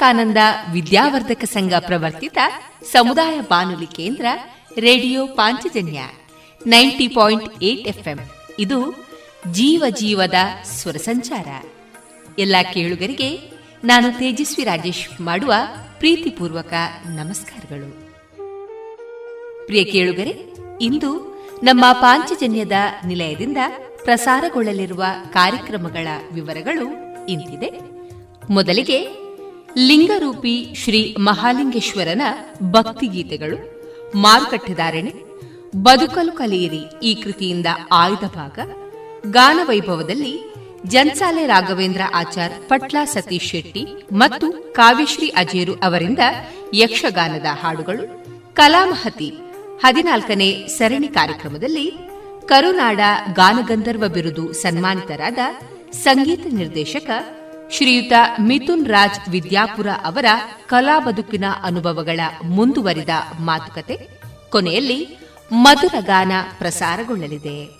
ವಿವೇಕಾನಂದ ವಿದ್ಯಾವರ್ಧಕ ಸಂಘ ಪ್ರವರ್ತಿತ ಸಮುದಾಯ ಬಾನುಲಿ ಕೇಂದ್ರ radio Panchajanya ninety point eight FM. ಇದು ಜೀವ ಜೀವದ ಸ್ವರ ಸಂಚಾರ. ಎಲ್ಲ ಕೇಳುಗರಿಗೆ ನಾನು ತೇಜಸ್ವಿ ರಾಜೇಶ್ ಮಾಡುವ ಪ್ರೀತಿಪೂರ್ವಕ ನಮಸ್ಕಾರಗಳು. ಪ್ರಿಯ ಕೇಳುಗರೆ, ಇಂದು ನಮ್ಮ ಪಾಂಚಜನ್ಯದ ನಿಲಯದಿಂದ ಪ್ರಸಾರಗೊಳ್ಳಲಿರುವ ಕಾರ್ಯಕ್ರಮಗಳ ವಿವರಗಳು ಇಂತಿದೆ. ಮೊದಲಿಗೆ ಲಿಂಗರೂಪಿ ಶ್ರೀ ಮಹಾಲಿಂಗೇಶ್ವರನ ಭಕ್ತಿಗೀತೆಗಳು ಮಾರುಕಟ್ಟೆದಾರಣೆ ಬದುಕಲು ಕಲಿಯಿರಿ ಈ ಕೃತಿಯಿಂದ ಆಯ್ದ ಭಾಗ ಗಾನವೈಭವದಲ್ಲಿ ಜನ್ಸಾಲೆ ರಾಘವೇಂದ್ರ ಆಚಾರ್, ಪಟ್ಲಾ ಸತೀಶ್ ಶೆಟ್ಟಿ ಮತ್ತು ಕಾವ್ಯಶ್ರೀ ಅಜೇರು ಅವರಿಂದ ಯಕ್ಷಗಾನದ ಹಾಡುಗಳು ಕಲಾಮಹತಿ ಹದಿನಾಲ್ಕನೇ ಸರಣಿ ಕಾರ್ಯಕ್ರಮದಲ್ಲಿ ಕರುನಾಡ ಗಾನಗಂಧರ್ವ ಬಿರುದು ಸನ್ಮಾನಿತರಾದ ಸಂಗೀತ ನಿರ್ದೇಶಕ ಶ್ರೀಯುತ ಮಿಥುನ್ ರಾಜ್ ವಿದ್ಯಾಪುರ ಅವರ ಕಲಾ ಬದುಕಿನ ಅನುಭವಗಳ ಮುಂದುವರಿದ ಮಾತುಕತೆ. ಕೊನೆಯಲ್ಲಿ ಮಧುರ ಗಾನ ಪ್ರಸಾರಗೊಳ್ಳಲಿದೆ.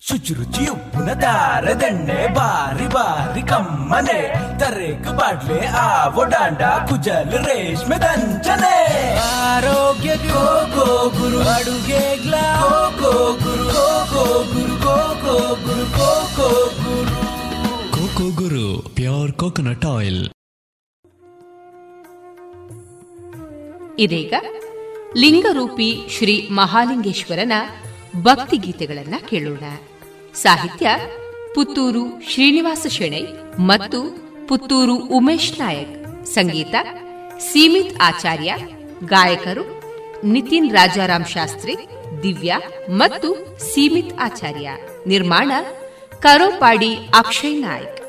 ಶುಚಿರುಚಿ ಉಪ್ಪಿನ ದಾರದೆಣ್ಣೆ ಬಾರಿ ಬಾರಿ ಕಮ್ಮನೆ. ತರೇಕು ಬಾಡ್ಲೆ ಆವೋ ಡಾಂಡ ಕುಜಲ್ ರೇಷ್ಮೆ ದಂಚನೆ. ಆರೋಗ್ಯ ಗೋ ಗೋ ಗುರು. ಅಡುಗೆ go go Guru. Go go Guru go go Guru go go Guru. Coco Guru. Pure coconut oil. ಇದೀಗ ಲಿಂಗರೂಪಿ ಶ್ರೀ ಮಹಾಲಿಂಗೇಶ್ವರನ ಭಕ್ತಿಗೀತೆಗಳನ್ನ ಕೇಳೋಣ. ಸಾಹಿತ್ಯ ಪುತ್ತೂರು ಶ್ರೀನಿವಾಸ ಶೆಣೈ ಮತ್ತು ಪುತ್ತೂರು ಉಮೇಶ್ ನಾಯಕ್. ಸಂಗೀತ ಸೀಮಿತ್ ಆಚಾರ್ಯ, ಗಾಯಕರು ನಿತಿನ್ ರಾಜಾರಾಮ್ ಶಾಸ್ತ್ರಿ, ದಿವ್ಯಾ ಮತ್ತು ಸೀಮಿತ್ ಆಚಾರ್ಯ. ನಿರ್ಮಾಣ ಕರೋಪಾಡಿ ಅಕ್ಷಯ್ ನಾಯ್ಕ್.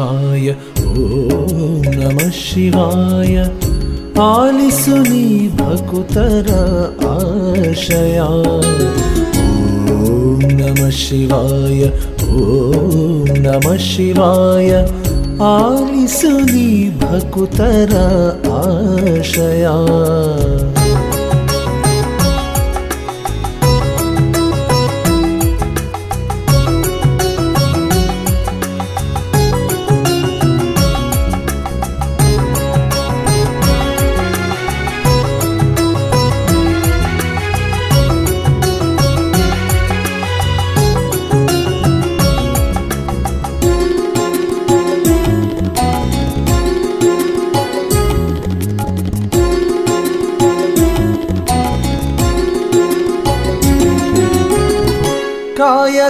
आय ॐ नमः शिवाय। आलिसुनि भक्तर आशया। ॐ नमः शिवाय ॐ नमः शिवाय। आलिसुनि भक्तर आशया।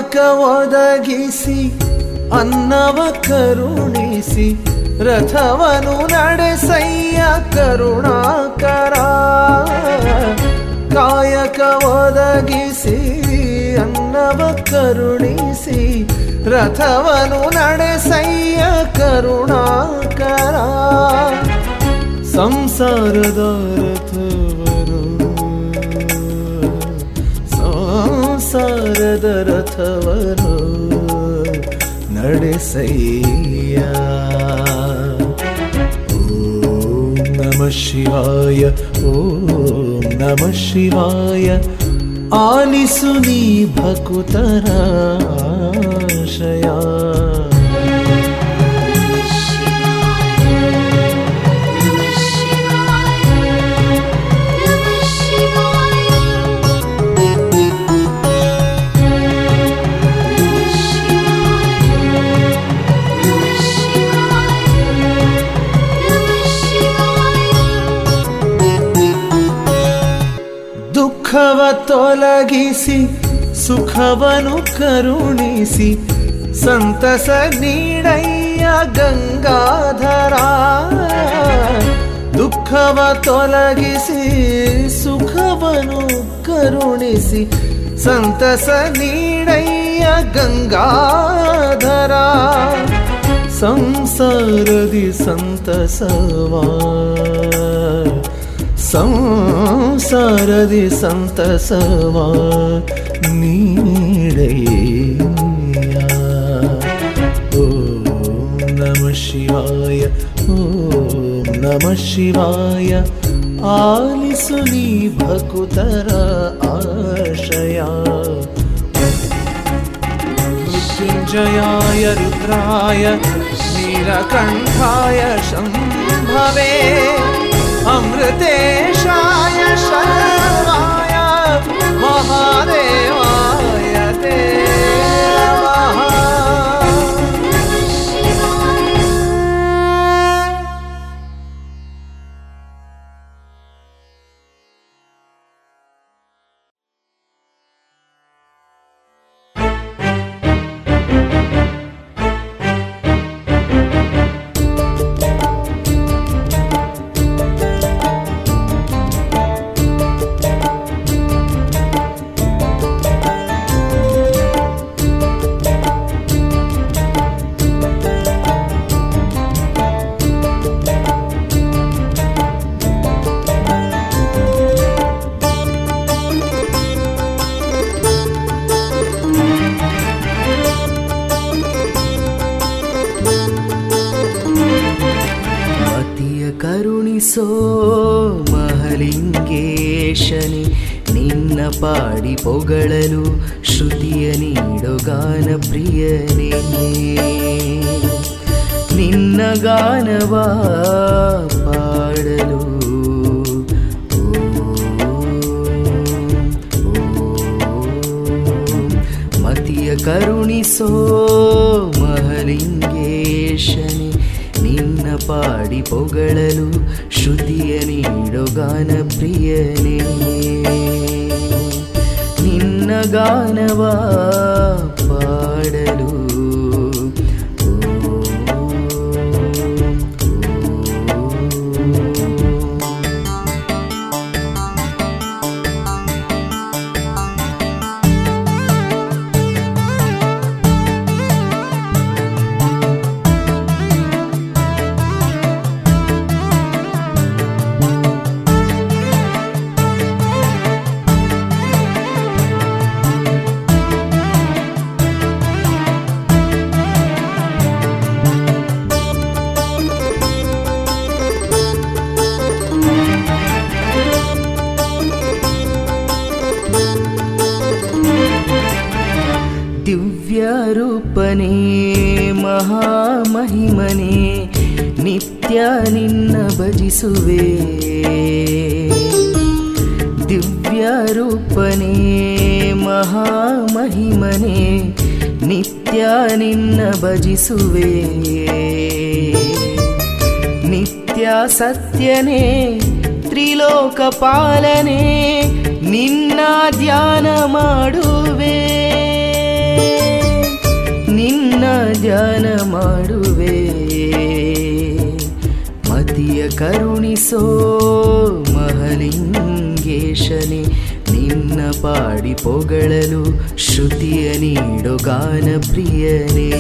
ಕಾಯಕ ಒದಗಿಸಿ, ಅನ್ನವ ಕರುಣಿಸಿ, ರಥವನು ನಡೆಸಯ್ಯ ಕರುಣಾಕರ. ಕಾಯಕ ಒದಗಿಸಿ, ಅನ್ನವ ಕರುಣಿಸಿ, ರಥವನು ನಡೆಸಯ್ಯ ಕರುಣಾಕರ. ಸಂಸಾರದ ರಥವನು ಸಂಸಾರದ ರಥವನು ನಡೆಸಯ್ಯ ಓಂ ನಮ ಶಿವಾಯ ಓಂ ನಮ ಶಿವಾಯ ಆಲಿಸು ನೀ ಭಕುತರ ತೊಲಗಿಸಿ ಸುಖವನು ಕರುಣಿಸಿ, ಸಂತಸ ನೀಡಯ್ಯ ಗಂಗಾಧರ. ದುಃಖವ ತೊಲಗಿಸಿ, ಸುಖವನು ಕರುಣಿಸಿ, ಸಂತಸ ನೀಡಯ್ಯ ಗಂಗಾಧರ. ಸಂಸಾರದಿ ಸಂತಸವಾ. ಸಂಸಾರದಿ ಸಂತಸವ ನೀಡಯ್ಯ ಓಂ ನಮ ಶಿವಾಯ ಓಂ ನಮ ಶಿವಾಯ ಆಲಿಸು ನೀ ಭಕುತರ ಆಶಯ मृत्युञ्जयाय रुद्राय नीलकण्ठाय शम्भवे अमृतेशाय शर्माय महादेव ಭಜಿಸುವೆ ದಿವ್ಯರೂಪನೇ ಮಹಾಮಹಿಮನೆ, ನಿತ್ಯ ನಿನ್ನ ಭಜಿಸುವೆ. ನಿತ್ಯ ಸತ್ಯನೇ, ತ್ರಿಲೋಕ ಪಾಲನೆ, ನಿನ್ನ ಧ್ಯಾನ ಮಾಡುವೆ. ನಿನ್ನ ಧ್ಯಾನ ಮಾಡುವೆ. ಕರುಣಿಸೋ ಮಹಲಿಂಗೇಶನೆ ನಿನ್ನ ಪಾಡಿ ಪೊಗಳಲು ಶ್ರುತಿಯ ನೀಡೋ ಗಾನ ಪ್ರಿಯನೇ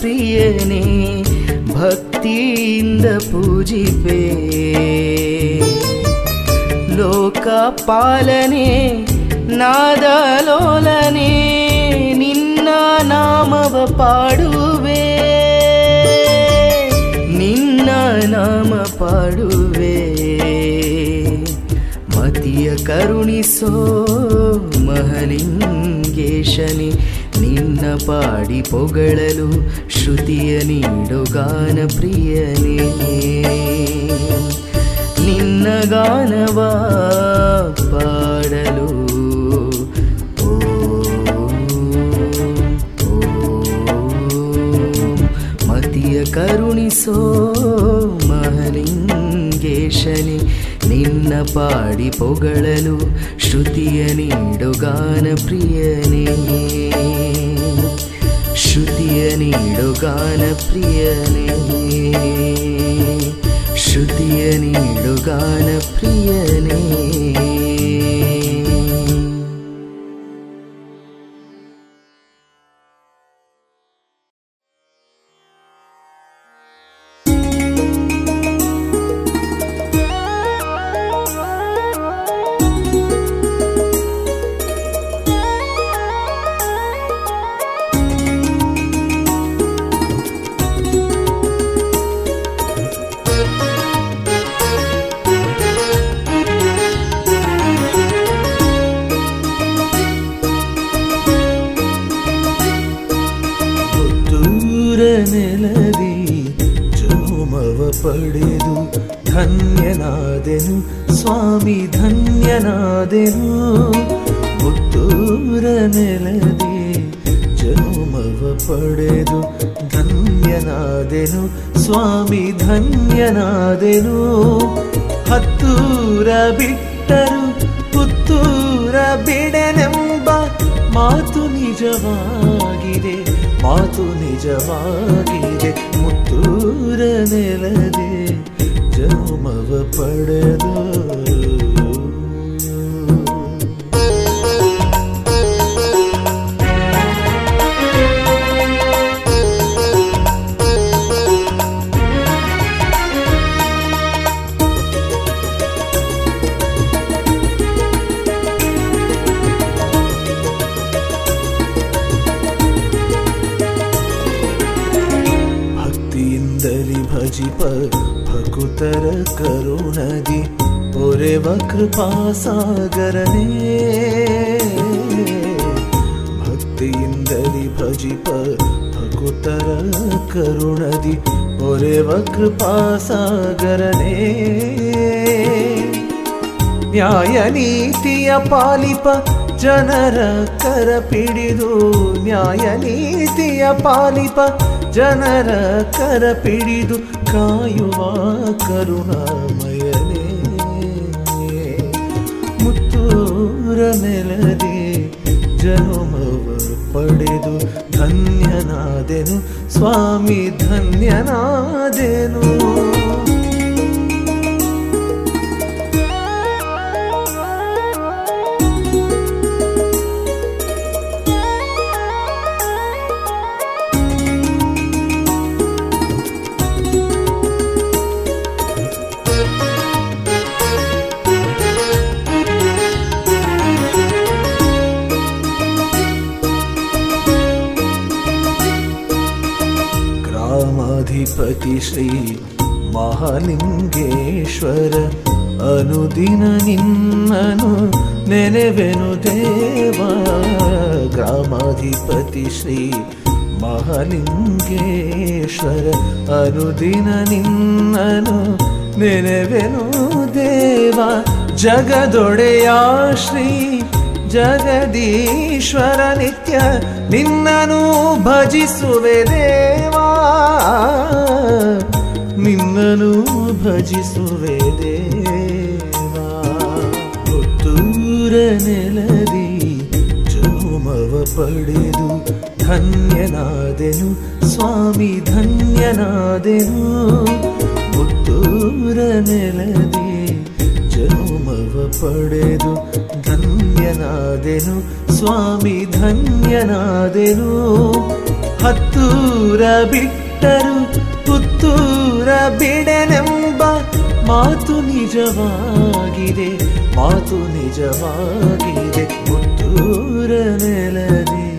ಪ್ರಿಯನೇ, ಭಕ್ತಿಯಿಂದ ಪೂಜಿಪೆ. ಲೋಕ ಪಾಲನೆ ನಾದಲೋಲನೆ ನಿನ್ನ ನಾಮವ ಪಾಡುವೆ. ನಿನ್ನ ನಾಮ ಪಾಡುವೆ. ಮತಿಯ ಕರುಣಿಸೋ ಮಹಲಿಂಗೇಶನೇ, ನಿನ್ನ ಪಾಡಿ ಪೊಗಳಲು ಶ್ರುತಿಯ ನೀಡು ಗಾನ ಪ್ರಿಯನೇ. ನಿನ್ನ ಗಾನವ ಪಾಡಲು ಮತಿಯ ಕರುಣಿಸೋ ಮಹಲಿಂಗೇಶನೆ, ನಿನ್ನ ಪಾಡಿ ಪೊಗಳಲು ಶ್ರುತಿಯ ನೀಡು ಗಾನ ಪ್ರಿಯನೇ. ीडो गानप्रियने श्रुतिय ಜನರ ಕರ ಪಿಡಿದು ಕಾಯುವ ಕರುಣಾಮಯನೇ. ಮುತ್ತೂರ ನೆಲದೆ ಜನುಮವ ಪಡೆದು ಧನ್ಯನಾದೆನು ಸ್ವಾಮಿ ಧನ್ಯನಾದೆನು. ಮಹಾಲಿಂಗೇಶ್ವರ, ಅನುದಿನ ನಿನ್ನನು ನೆನೆವೆನು ದೇವ. ಜಗದೊಡೆಯ ಶ್ರೀ ಜಗದೀಶ್ವರ, ನಿತ್ಯ ನಿನ್ನನು ಭಜಿಸುವೆ ದೇವಾ. ನಿನ್ನನು ಭಜಿಸುವೆ ದೇವಾ. ಪುತ್ತೂರ ನೆಲದಿ ಜನುಮವ ಪಡೆದು ಧನ್ಯನಾದೆನು, ಸ್ವಾಮಿ ಧನ್ಯನಾದೆನು. ಮುತ್ತೂರ ನೆಲದಿ ಜನುಮವ ಪಡೆದು ಧನ್ಯನಾದೆನು, ಸ್ವಾಮಿ ಧನ್ಯನಾದೆನು. ಹತ್ತೂರ ಬಿಟ್ಟರು, ಪುತ್ತೂರ ಬಿಡನೆಂಬ ಮಾತು ನಿಜವಾಗಿದೆ ಮಾತು ನಿಜವಾಗಿದೆ. ಪುತ್ತೂರ ನೆಲದಿ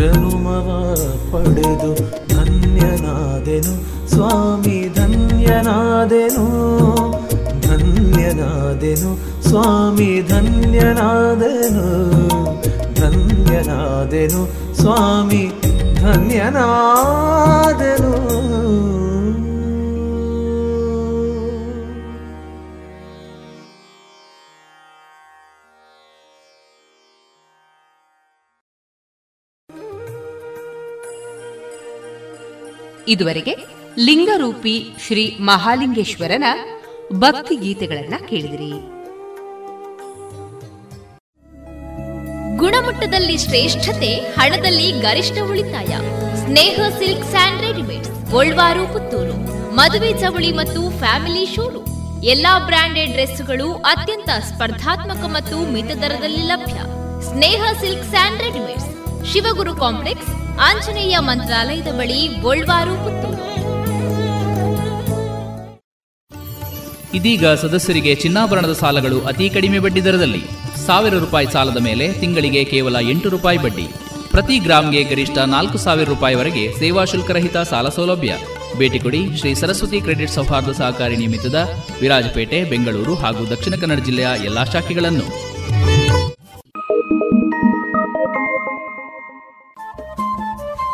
ಜನುಮವ ಪಡೆದು ಧನ್ಯನಾದೆನು. ಸ್ವಾಮಿ ಧನ್ಯನಾದೆನು. ಧನ್ಯನಾದೆನು. ಸ್ವಾಮಿ ಧನ್ಯನಾದೆನು. ಧನ್ಯನಾದೆನು. ಸ್ವಾಮಿ ಧನ್ಯನಾದೆನು. ಇದುವರೆಗೆ ಲಿಂಗರೂಪಿ ಶ್ರೀ ಮಹಾಲಿಂಗೇಶ್ವರನ ಭಕ್ತಿ ಗೀತೆಗಳನ್ನ ಕೇಳಿದಿರಿ. ಗುಣಮಟ್ಟದಲ್ಲಿ ಶ್ರೇಷ್ಠತೆ, ಹಣದಲ್ಲಿ ಗರಿಷ್ಠ ಉಳಿತಾಯ. Sneha silk sand readymades, Golwaru, Puttur. ಮದುವೆ ಚವಳಿ ಮತ್ತು ಫ್ಯಾಮಿಲಿ ಶೋರೂಮ್. ಎಲ್ಲಾ ಬ್ರಾಂಡೆಡ್ ಡ್ರೆಸ್ಗಳು ಅತ್ಯಂತ ಸ್ಪರ್ಧಾತ್ಮಕ ಮತ್ತು ಮಿತ ದರದಲ್ಲಿ ಲಭ್ಯ. Sneha silk sand readymades, Shivaguru complex Anjaneya ಮಂತ್ರಾಲಯದ ಬಳಿ ಇದೀಗ ಸದಸ್ಯರಿಗೆ ಚಿನ್ನಾಭರಣದ ಸಾಲಗಳು ಅತಿ ಕಡಿಮೆ ಬಡ್ಡಿ ದರದಲ್ಲಿ. ಸಾವಿರ ರೂಪಾಯಿ ಸಾಲದ ಮೇಲೆ ತಿಂಗಳಿಗೆ ಕೇವಲ ಎಂಟು ರೂಪಾಯಿ ಬಡ್ಡಿ. ಪ್ರತಿ ಗ್ರಾಮ್ಗೆ ಗರಿಷ್ಠ ನಾಲ್ಕು ಸಾವಿರ ರೂಪಾಯಿವರೆಗೆ ಸೇವಾ ಶುಲ್ಕರಹಿತ ಸಾಲ ಸೌಲಭ್ಯ. ಭೇಟಿ ಕೊಡಿ ಶ್ರೀ ಸರಸ್ವತಿ ಕ್ರೆಡಿಟ್ ಸೌಹಾರ್ದ ಸಹಕಾರಿ ನಿಮಿತ್ತದ ವಿರಾಜಪೇಟೆ, ಬೆಂಗಳೂರು ಹಾಗೂ ದಕ್ಷಿಣ ಕನ್ನಡ ಜಿಲ್ಲೆಯ ಎಲ್ಲಾ ಶಾಖೆಗಳನ್ನು.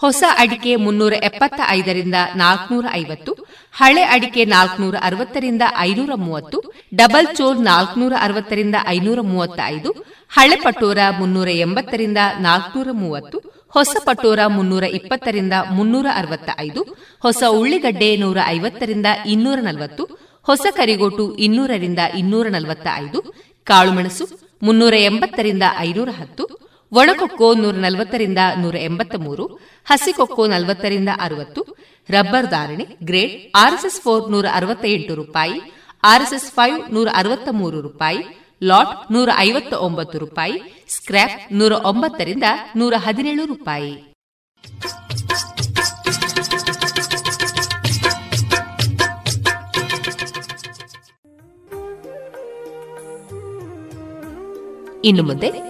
ಹೊಸ ಅಡಿಕೆ ಮುನ್ನೂರ ಎಪ್ಪತ್ತ ಐದರಿಂದ ನಾಲ್ಕನೂರ ಐವತ್ತು ಹಳೆ ಅಡಿಕೆ ನಾಲ್ಕನೂರ ಅರವತ್ತರಿಂದ ಐನೂರ ಮೂವತ್ತು ಡಬಲ್ ಚೋರ್ ನಾಲ್ಕನೂರ ಅರವತ್ತರಿಂದ ಐನೂರ ಮೂವತ್ತ ಐದು ಹಳೆ ಪಟೋರ ಮುನ್ನೂರ ಎಂಬತ್ತರಿಂದ ನಾಲ್ಕನೂರ ಮೂವತ್ತು ಹೊಸ ಪಟೋರ ಮುನ್ನೂರ ಇಪ್ಪತ್ತರಿಂದ ಮುನ್ನೂರ ಅರವತ್ತ ಐದು ಹೊಸ ಉಳ್ಳಿಗಡ್ಡೆ ನೂರ ಐವತ್ತರಿಂದ ಇನ್ನೂರ ನಲವತ್ತು ಹೊಸ ಕರಿಗೋಟು ಇನ್ನೂರರಿಂದ ಇನ್ನೂರ ನಲವತ್ತ ಐದು ಕಾಳುಮೆಣಸು ಮುನ್ನೂರ ಎಂಬತ್ತರಿಂದ ಐನೂರ ಹತ್ತು ಒಣಕೊಕ್ಕೋ ನೂರ ನಲವತ್ತರಿಂದ ನೂರ ಎಂಬತ್ತ ಮೂರು ಹಸಿಕೊಕ್ಕೋ ನಲವತ್ತರಿಂದ ಅರವತ್ತು, ರಬ್ಬರ್ ಧಾರಣೆ ಗ್ರೇಡ್ ಆರ್ಎಸ್ಎಸ್ ಫೋರ್ ನೂರ ಅರವತ್ತ ಎಂಟು ರೂಪಾಯಿ, ಆರ್ಎಸ್ಎಸ್ ಫೈವ್ ನೂರ ಅರವತ್ತ ಮೂರು ರೂಪಾಯಿ, ಲಾಟ್ ನೂರ ಐವತ್ತ ಒಂಬತ್ತು ರೂಪಾಯಿ, ಸ್ಕ್ರ್ಯಾಪ್ ನೂರ ಒಂಬತ್ತರಿಂದ ನೂರ ಹದಿನೇಳು ರೂಪಾಯಿ. ಇನ್ನು ಮುಂದೆ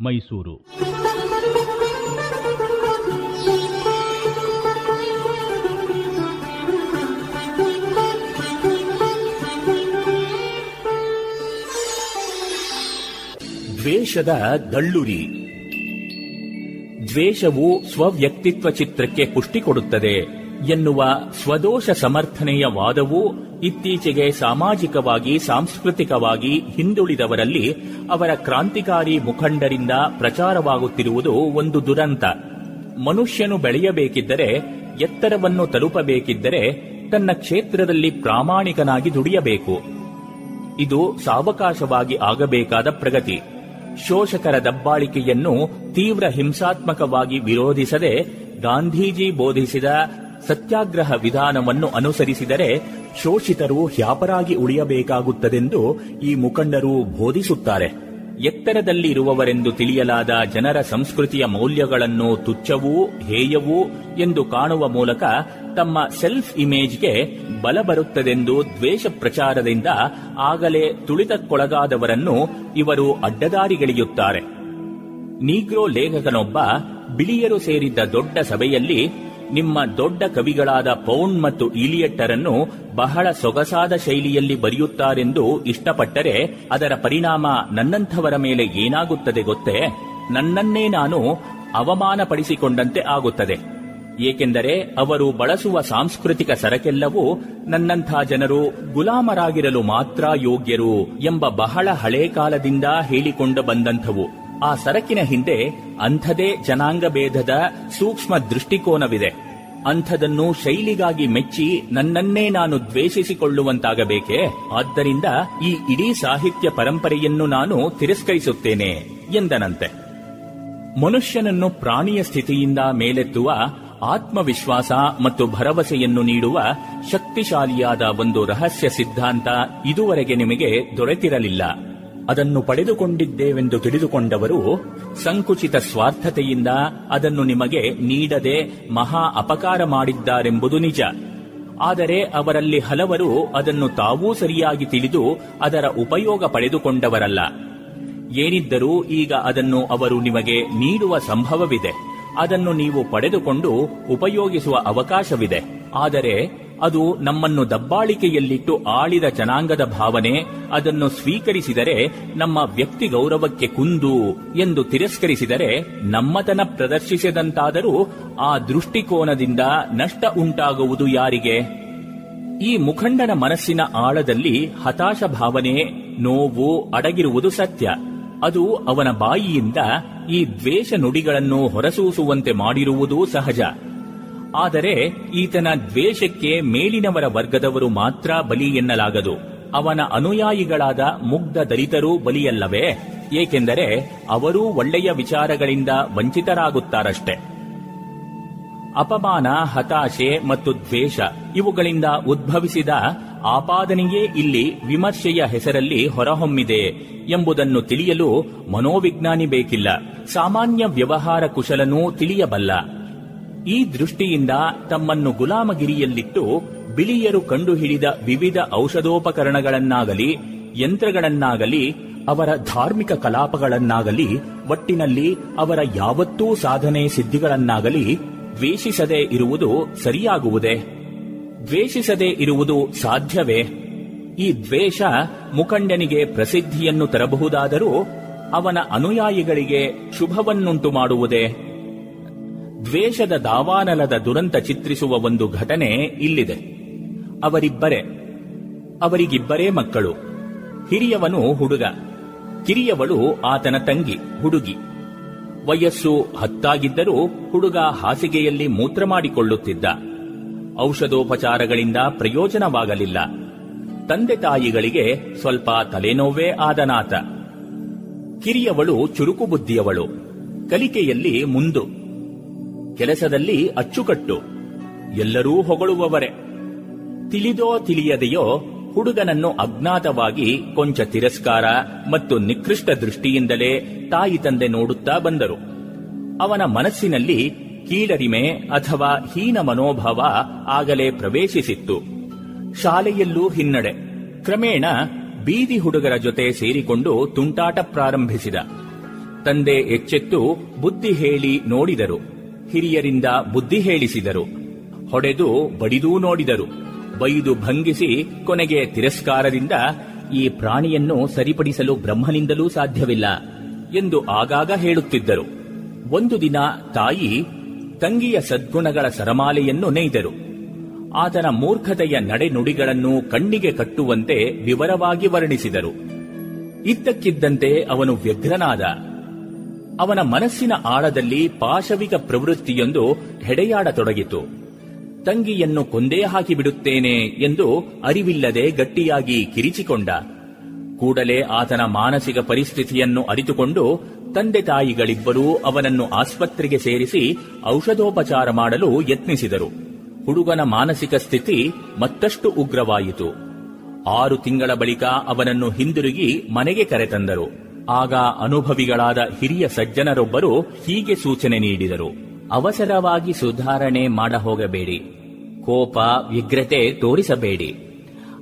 ಮೈಸೂರು. ದ್ವೇಷದ ದಳ್ಳುರಿ ದ್ವೇಷವು ಸ್ವವ್ಯಕ್ತಿತ್ವ ಚಿತ್ರಕ್ಕೆ ಪುಷ್ಟಿ ಕೊಡುತ್ತದೆ. ಎನ್ನುವ ಸ್ವದೋಷ ಸಮರ್ಥನೆಯ ವಾದವು ಇತ್ತೀಚೆಗೆ ಸಾಮಾಜಿಕವಾಗಿ, ಸಾಂಸ್ಕೃತಿಕವಾಗಿ ಹಿಂದುಳಿದವರಲ್ಲಿ ಅವರ ಕ್ರಾಂತಿಕಾರಿ ಮುಖಂಡರಿಂದ ಪ್ರಚಾರವಾಗುತ್ತಿರುವುದು ಒಂದು ದುರಂತ. ಮನುಷ್ಯನು ಬೆಳೆಯಬೇಕಿದ್ದರೆ, ಎತ್ತರವನ್ನು ತಲುಪಬೇಕಿದ್ದರೆ ತನ್ನ ಕ್ಷೇತ್ರದಲ್ಲಿ ಪ್ರಾಮಾಣಿಕನಾಗಿ ದುಡಿಯಬೇಕು. ಇದು ಸಾವಕಾಶವಾಗಿ ಆಗಬೇಕಾದ ಪ್ರಗತಿ. ಶೋಷಕರ ದಬ್ಬಾಳಿಕೆಯನ್ನು ತೀವ್ರ ಹಿಂಸಾತ್ಮಕವಾಗಿ ವಿರೋಧಿಸದೆ ಗಾಂಧೀಜಿ ಬೋಧಿಸಿದ ಸತ್ಯಾಗ್ರಹ ವಿಧಾನವನ್ನು ಅನುಸರಿಸಿದರೆ ಶೋಷಿತರು ಹ್ಯಾಪರಾಗಿ ಉಳಿಯಬೇಕಾಗುತ್ತದೆಂದು ಈ ಮುಖಂಡರು ಬೋಧಿಸುತ್ತಾರೆ. ಎತ್ತರದಲ್ಲಿರುವವರೆಂದು ತಿಳಿಯಲಾದ ಜನರ ಸಂಸ್ಕೃತಿಯ ಮೌಲ್ಯಗಳನ್ನು ತುಚ್ಛವೂ ಹೇಯವೂ ಎಂದು ಕಾಣುವ ಮೂಲಕ ತಮ್ಮ ಸೆಲ್ಫ್ ಇಮೇಜ್ಗೆ ಬಲ ಬರುತ್ತದೆಂದು ದ್ವೇಷ ಪ್ರಚಾರದಿಂದ ಆಗಲೇ ತುಳಿತಕ್ಕೊಳಗಾದವರನ್ನು ಇವರು ಅಡ್ಡದಾರಿಗೆಳೆಯುತ್ತಾರೆ. ನೀಗ್ರೋ ಲೇಖಕನೊಬ್ಬ ಬಿಳಿಯರು ಸೇರಿದ್ದ ದೊಡ್ಡ ಸಭೆಯಲ್ಲಿ ನಿಮ್ಮ ದೊಡ್ಡ ಕವಿಗಳಾದ ಪೌಂಡ್ ಮತ್ತು ಇಲಿಯಟ್ಟರನ್ನು ಬಹಳ ಸೊಗಸಾದ ಶೈಲಿಯಲ್ಲಿ ಬರೆಯುತ್ತಾರೆಂದು ಇಷ್ಟಪಟ್ಟರೆ ಅದರ ಪರಿಣಾಮ ನನ್ನಂಥವರ ಮೇಲೆ ಏನಾಗುತ್ತದೆ ಗೊತ್ತೇ? ನನ್ನನ್ನೇ ನಾನು ಅವಮಾನಪಡಿಸಿಕೊಂಡಂತೆ ಆಗುತ್ತದೆ. ಏಕೆಂದರೆ ಅವರು ಬಳಸುವ ಸಾಂಸ್ಕೃತಿಕ ಸರಕೆಲ್ಲವೂ ನನ್ನಂಥ ಜನರು ಗುಲಾಮರಾಗಿರಲು ಮಾತ್ರ ಯೋಗ್ಯರು ಎಂಬ ಬಹಳ ಹಳೇ ಕಾಲದಿಂದ ಹೇಳಿಕೊಂಡು ಬಂದಂಥವು. ಆ ಸರಕಿನ ಹಿಂದೆ ಅಂಥದೇ ಜನಾಂಗ ಭೇದದ ಸೂಕ್ಷ್ಮ ದೃಷ್ಟಿಕೋನವಿದೆ. ಅಂಥದನ್ನು ಶೈಲಿಗಾಗಿ ಮೆಚ್ಚಿ ನನ್ನನ್ನೇ ನಾನು ದ್ವೇಷಿಸಿಕೊಳ್ಳುವಂತಾಗಬೇಕೆ? ಆದ್ದರಿಂದ ಈ ಇಡೀ ಸಾಹಿತ್ಯ ಪರಂಪರೆಯನ್ನು ನಾನು ತಿರಸ್ಕರಿಸುತ್ತೇನೆ, ಎಂದನಂತೆ. ಮನುಷ್ಯನನ್ನು ಪ್ರಾಣಿಯ ಸ್ಥಿತಿಯಿಂದ ಮೇಲೆತ್ತುವ ಆತ್ಮವಿಶ್ವಾಸ ಮತ್ತು ಭರವಸೆಯನ್ನು ನೀಡುವ ಶಕ್ತಿಶಾಲಿಯಾದ ಒಂದು ರಹಸ್ಯ ಸಿದ್ಧಾಂತ ಇದುವರೆಗೆ ನಿಮಗೆ ದೊರೆತಿರಲಿಲ್ಲ. ಅದನ್ನು ಪಡೆದುಕೊಂಡಿದ್ದೇವೆಂದು ತಿಳಿದುಕೊಂಡವರು ಸಂಕುಚಿತ ಸ್ವಾರ್ಥತೆಯಿಂದ ಅದನ್ನು ನಿಮಗೆ ನೀಡದೆ ಮಹಾ ಅಪಕಾರ ಮಾಡಿದ್ದಾರೆಂಬುದು ನಿಜ. ಆದರೆ ಅವರಲ್ಲಿ ಹಲವರು ಅದನ್ನು ತಾವೂ ಸರಿಯಾಗಿ ತಿಳಿದು ಅದರ ಉಪಯೋಗ ಪಡೆದುಕೊಂಡವರಲ್ಲ. ಏನಿದ್ದರೂ ಈಗ ಅದನ್ನು ಅವರು ನಿಮಗೆ ನೀಡುವ ಸಂಭವವಿದೆ. ಅದನ್ನು ನೀವು ಪಡೆದುಕೊಂಡು ಉಪಯೋಗಿಸುವ ಅವಕಾಶವಿದೆ. ಆದರೆ ಅದು ನಮ್ಮನ್ನು ದಬ್ಬಾಳಿಕೆಯಲ್ಲಿಟ್ಟು ಆಳಿದ ಜನಾಂಗದ ಭಾವನೆ, ಅದನ್ನು ಸ್ವೀಕರಿಸಿದರೆ ನಮ್ಮ ವ್ಯಕ್ತಿ ಗೌರವಕ್ಕೆ ಕುಂದು ಎಂದು ತಿರಸ್ಕರಿಸಿದರೆ ನಮ್ಮತನ ಪ್ರದರ್ಶಿಸಿದಂತಾದರೂ ಆ ದೃಷ್ಟಿಕೋನದಿಂದ ನಷ್ಟ ಉಂಟಾಗುವುದು ಯಾರಿಗೆ? ಈ ಮುಖಂಡನ ಮನಸ್ಸಿನ ಆಳದಲ್ಲಿ ಹತಾಶ ಭಾವನೆ, ನೋವು ಅಡಗಿರುವುದು ಸತ್ಯ. ಅದು ಅವನ ಬಾಯಿಯಿಂದ ಈ ದ್ವೇಷ ನುಡಿಗಳನ್ನು ಹೊರಸೂಸುವಂತೆ ಮಾಡಿರುವುದೂ ಸಹಜ. ಆದರೆ ಈತನ ದ್ವೇಷಕ್ಕೆ ಮೇಲಿನವರ ವರ್ಗದವರು ಮಾತ್ರ ಬಲಿ ಎನ್ನಲಾಗದು. ಅವನ ಅನುಯಾಯಿಗಳಾದ ಮುಗ್ಧ ದಲಿತರೂ ಬಲಿಯಲ್ಲವೇ? ಏಕೆಂದರೆ ಅವರೂ ಒಳ್ಳೆಯ ವಿಚಾರಗಳಿಂದ ವಂಚಿತರಾಗುತ್ತಾರಷ್ಟೆ. ಅಪಮಾನ, ಹತಾಶೆ ಮತ್ತು ದ್ವೇಷ ಇವುಗಳಿಂದ ಉದ್ಭವಿಸಿದ ಆಪಾದನೆಯೇ ಇಲ್ಲಿ ವಿಮರ್ಶೆಯ ಹೆಸರಲ್ಲಿ ಹೊರಹೊಮ್ಮಿದೆ ಎಂಬುದನ್ನು ತಿಳಿಯಲು ಮನೋವಿಜ್ಞಾನಿ ಬೇಕಿಲ್ಲ. ಸಾಮಾನ್ಯ ವ್ಯವಹಾರ ಕುಶಲನೂ ತಿಳಿಯಬಲ್ಲ. ಈ ದೃಷ್ಟಿಯಿಂದ ತಮ್ಮನ್ನು ಗುಲಾಮಗಿರಿಯಲ್ಲಿಟ್ಟು ಬಿಳಿಯರು ಕಂಡುಹಿಡಿದ ವಿವಿಧ ಔಷಧೋಪಕರಣಗಳನ್ನಾಗಲಿ, ಯಂತ್ರಗಳನ್ನಾಗಲಿ, ಅವರ ಧಾರ್ಮಿಕ ಕಲಾಪಗಳನ್ನಾಗಲಿ, ಒಟ್ಟಿನಲ್ಲಿ ಅವರ ಯಾವತ್ತೂ ಸಾಧನೆ ಸಿದ್ಧಿಗಳನ್ನಾಗಲಿ ದ್ವೇಷಿಸದೆ ಇರುವುದು ಸರಿಯಾಗುವುದೇ? ದ್ವೇಷಿಸದೆ ಇರುವುದು ಸಾಧ್ಯವೇ? ಈ ದ್ವೇಷ ಮುಖಂಡನಿಗೆ ಪ್ರಸಿದ್ಧಿಯನ್ನು ತರಬಹುದಾದರೂ ಅವನ ಅನುಯಾಯಿಗಳಿಗೆ ಶುಭವನ್ನುಂಟು ಮಾಡುವುದೇ ದ್ವೇಷದ ದಾವಾನಲದ ದುರಂತ ಚಿತ್ರಿಸುವ ಒಂದು ಘಟನೆ ಇಲ್ಲಿದೆ. ಅವರಿಬ್ಬರೇ, ಅವರಿಗಿಬ್ಬರೇ ಮಕ್ಕಳು. ಹಿರಿಯವನು ಹುಡುಗ, ಕಿರಿಯವಳು ಆತನ ತಂಗಿ, ಹುಡುಗಿ. ವಯಸ್ಸು ಹತ್ತಾಗಿದ್ದರೂ ಹುಡುಗ ಹಾಸಿಗೆಯಲ್ಲಿ ಮೂತ್ರ ಮಾಡಿಕೊಳ್ಳುತ್ತಿದ್ದ. ಔಷಧೋಪಚಾರಗಳಿಂದ ಪ್ರಯೋಜನವಾಗಲಿಲ್ಲ. ತಂದೆ ತಾಯಿಗಳಿಗೆ ಸ್ವಲ್ಪ ತಲೆನೋವೇ ಆದನಾತ. ಕಿರಿಯವಳು ಚುರುಕು ಬುದ್ಧಿಯವಳು ಕಲಿಕೆಯಲ್ಲಿ ಮುಂದು. ಕೆಲಸದಲ್ಲಿ ಅಚ್ಚುಕಟ್ಟು. ಎಲ್ಲರೂ ಹೊಗಳುವವರೇ. ತಿಳಿದೋ ತಿಳಿಯದೆಯೋ ಹುಡುಗನನ್ನು ಅಜ್ಞಾತವಾಗಿ ಕೊಂಚ ತಿರಸ್ಕಾರ ಮತ್ತು ನಿಕೃಷ್ಟ ದೃಷ್ಟಿಯಿಂದಲೇ ತಾಯಿ ತಂದೆ ನೋಡುತ್ತಾ ಬಂದರು. ಅವನ ಮನಸ್ಸಿನಲ್ಲಿ ಕೀಳರಿಮೆ ಅಥವಾ ಹೀನ ಮನೋಭಾವ ಆಗಲೇ ಪ್ರವೇಶಿಸಿತ್ತು. ಶಾಲೆಯಲ್ಲೂ ಹಿನ್ನಡೆ. ಕ್ರಮೇಣ ಬೀದಿ ಹುಡುಗರ ಜೊತೆ ಸೇರಿಕೊಂಡು ತುಂಟಾಟ ಪ್ರಾರಂಭಿಸಿದ. ತಂದೆ ಎಚ್ಚೆತ್ತು ಬುದ್ಧಿ ಹೇಳಿ ನೋಡಿದರು. ಹಿರಿಯರಿಂದ ಬುದ್ಧಿ ಹೇಳಿಸಿದರು. ಹೊಡೆದು ಬಡಿದೂ ನೋಡಿದರು. ಬೈದು ಭಂಗಿಸಿ ಕೊನೆಗೆ ತಿರಸ್ಕಾರದಿಂದ ಈ ಪ್ರಾಣಿಯನ್ನು ಸರಿಪಡಿಸಲು ಬ್ರಹ್ಮನಿಂದಲೂ ಸಾಧ್ಯವಿಲ್ಲ ಎಂದು ಆಗಾಗ ಹೇಳುತ್ತಿದ್ದರು. ಒಂದು ದಿನ ತಾಯಿ ತಂಗಿಯ ಸದ್ಗುಣಗಳ ಸರಮಾಲೆಯನ್ನು ನೇಯ್ದರು. ಆತನ ಮೂರ್ಖತೆಯ ನಡೆನುಡಿಗಳನ್ನು ಕಣ್ಣಿಗೆ ಕಟ್ಟುವಂತೆ ವಿವರವಾಗಿ ವರ್ಣಿಸಿದರು. ಇದ್ದಕ್ಕಿದ್ದಂತೆ ಅವನು ವ್ಯಗ್ರನಾದ. ಅವನ ಮನಸ್ಸಿನ ಆಳದಲ್ಲಿ ಪಾಶವಿಕ ಪ್ರವೃತ್ತಿಯೊಂದು ಹೆಡೆಯಾಡತೊಡಗಿತು. ತಂಗಿಯನ್ನು ಕೊಂದೇ ಹಾಕಿಬಿಡುತ್ತೇನೆ ಎಂದು ಅರಿವಿಲ್ಲದೆ ಗಟ್ಟಿಯಾಗಿ ಕಿರಿಚಿಕೊಂಡ. ಕೂಡಲೇ ಆತನ ಮಾನಸಿಕ ಪರಿಸ್ಥಿತಿಯನ್ನು ಅರಿತುಕೊಂಡು ತಂದೆ ತಾಯಿಗಳಿಬ್ಬರೂ ಅವನನ್ನು ಆಸ್ಪತ್ರೆಗೆ ಸೇರಿಸಿ ಔಷಧೋಪಚಾರ ಮಾಡಲು ಯತ್ನಿಸಿದರು. ಹುಡುಗನ ಮಾನಸಿಕ ಸ್ಥಿತಿ ಮತ್ತಷ್ಟು ಉಗ್ರವಾಯಿತು. ಆರು ತಿಂಗಳ ಬಳಿಕ ಅವನನ್ನು ಹಿಂದಿರುಗಿ ಮನೆಗೆ ಕರೆತಂದರು. ಆಗ ಅನುಭವಿಗಳಾದ ಹಿರಿಯ ಸಜ್ಜನರೊಬ್ಬರು ಹೀಗೆ ಸೂಚನೆ ನೀಡಿದರು. ಅವಸರವಾಗಿ ಸುಧಾರಣೆ ಮಾಡ ಹೋಗಬೇಡಿ ಕೋಪ ವಿಗ್ರತೆ ತೋರಿಸಬೇಡಿ.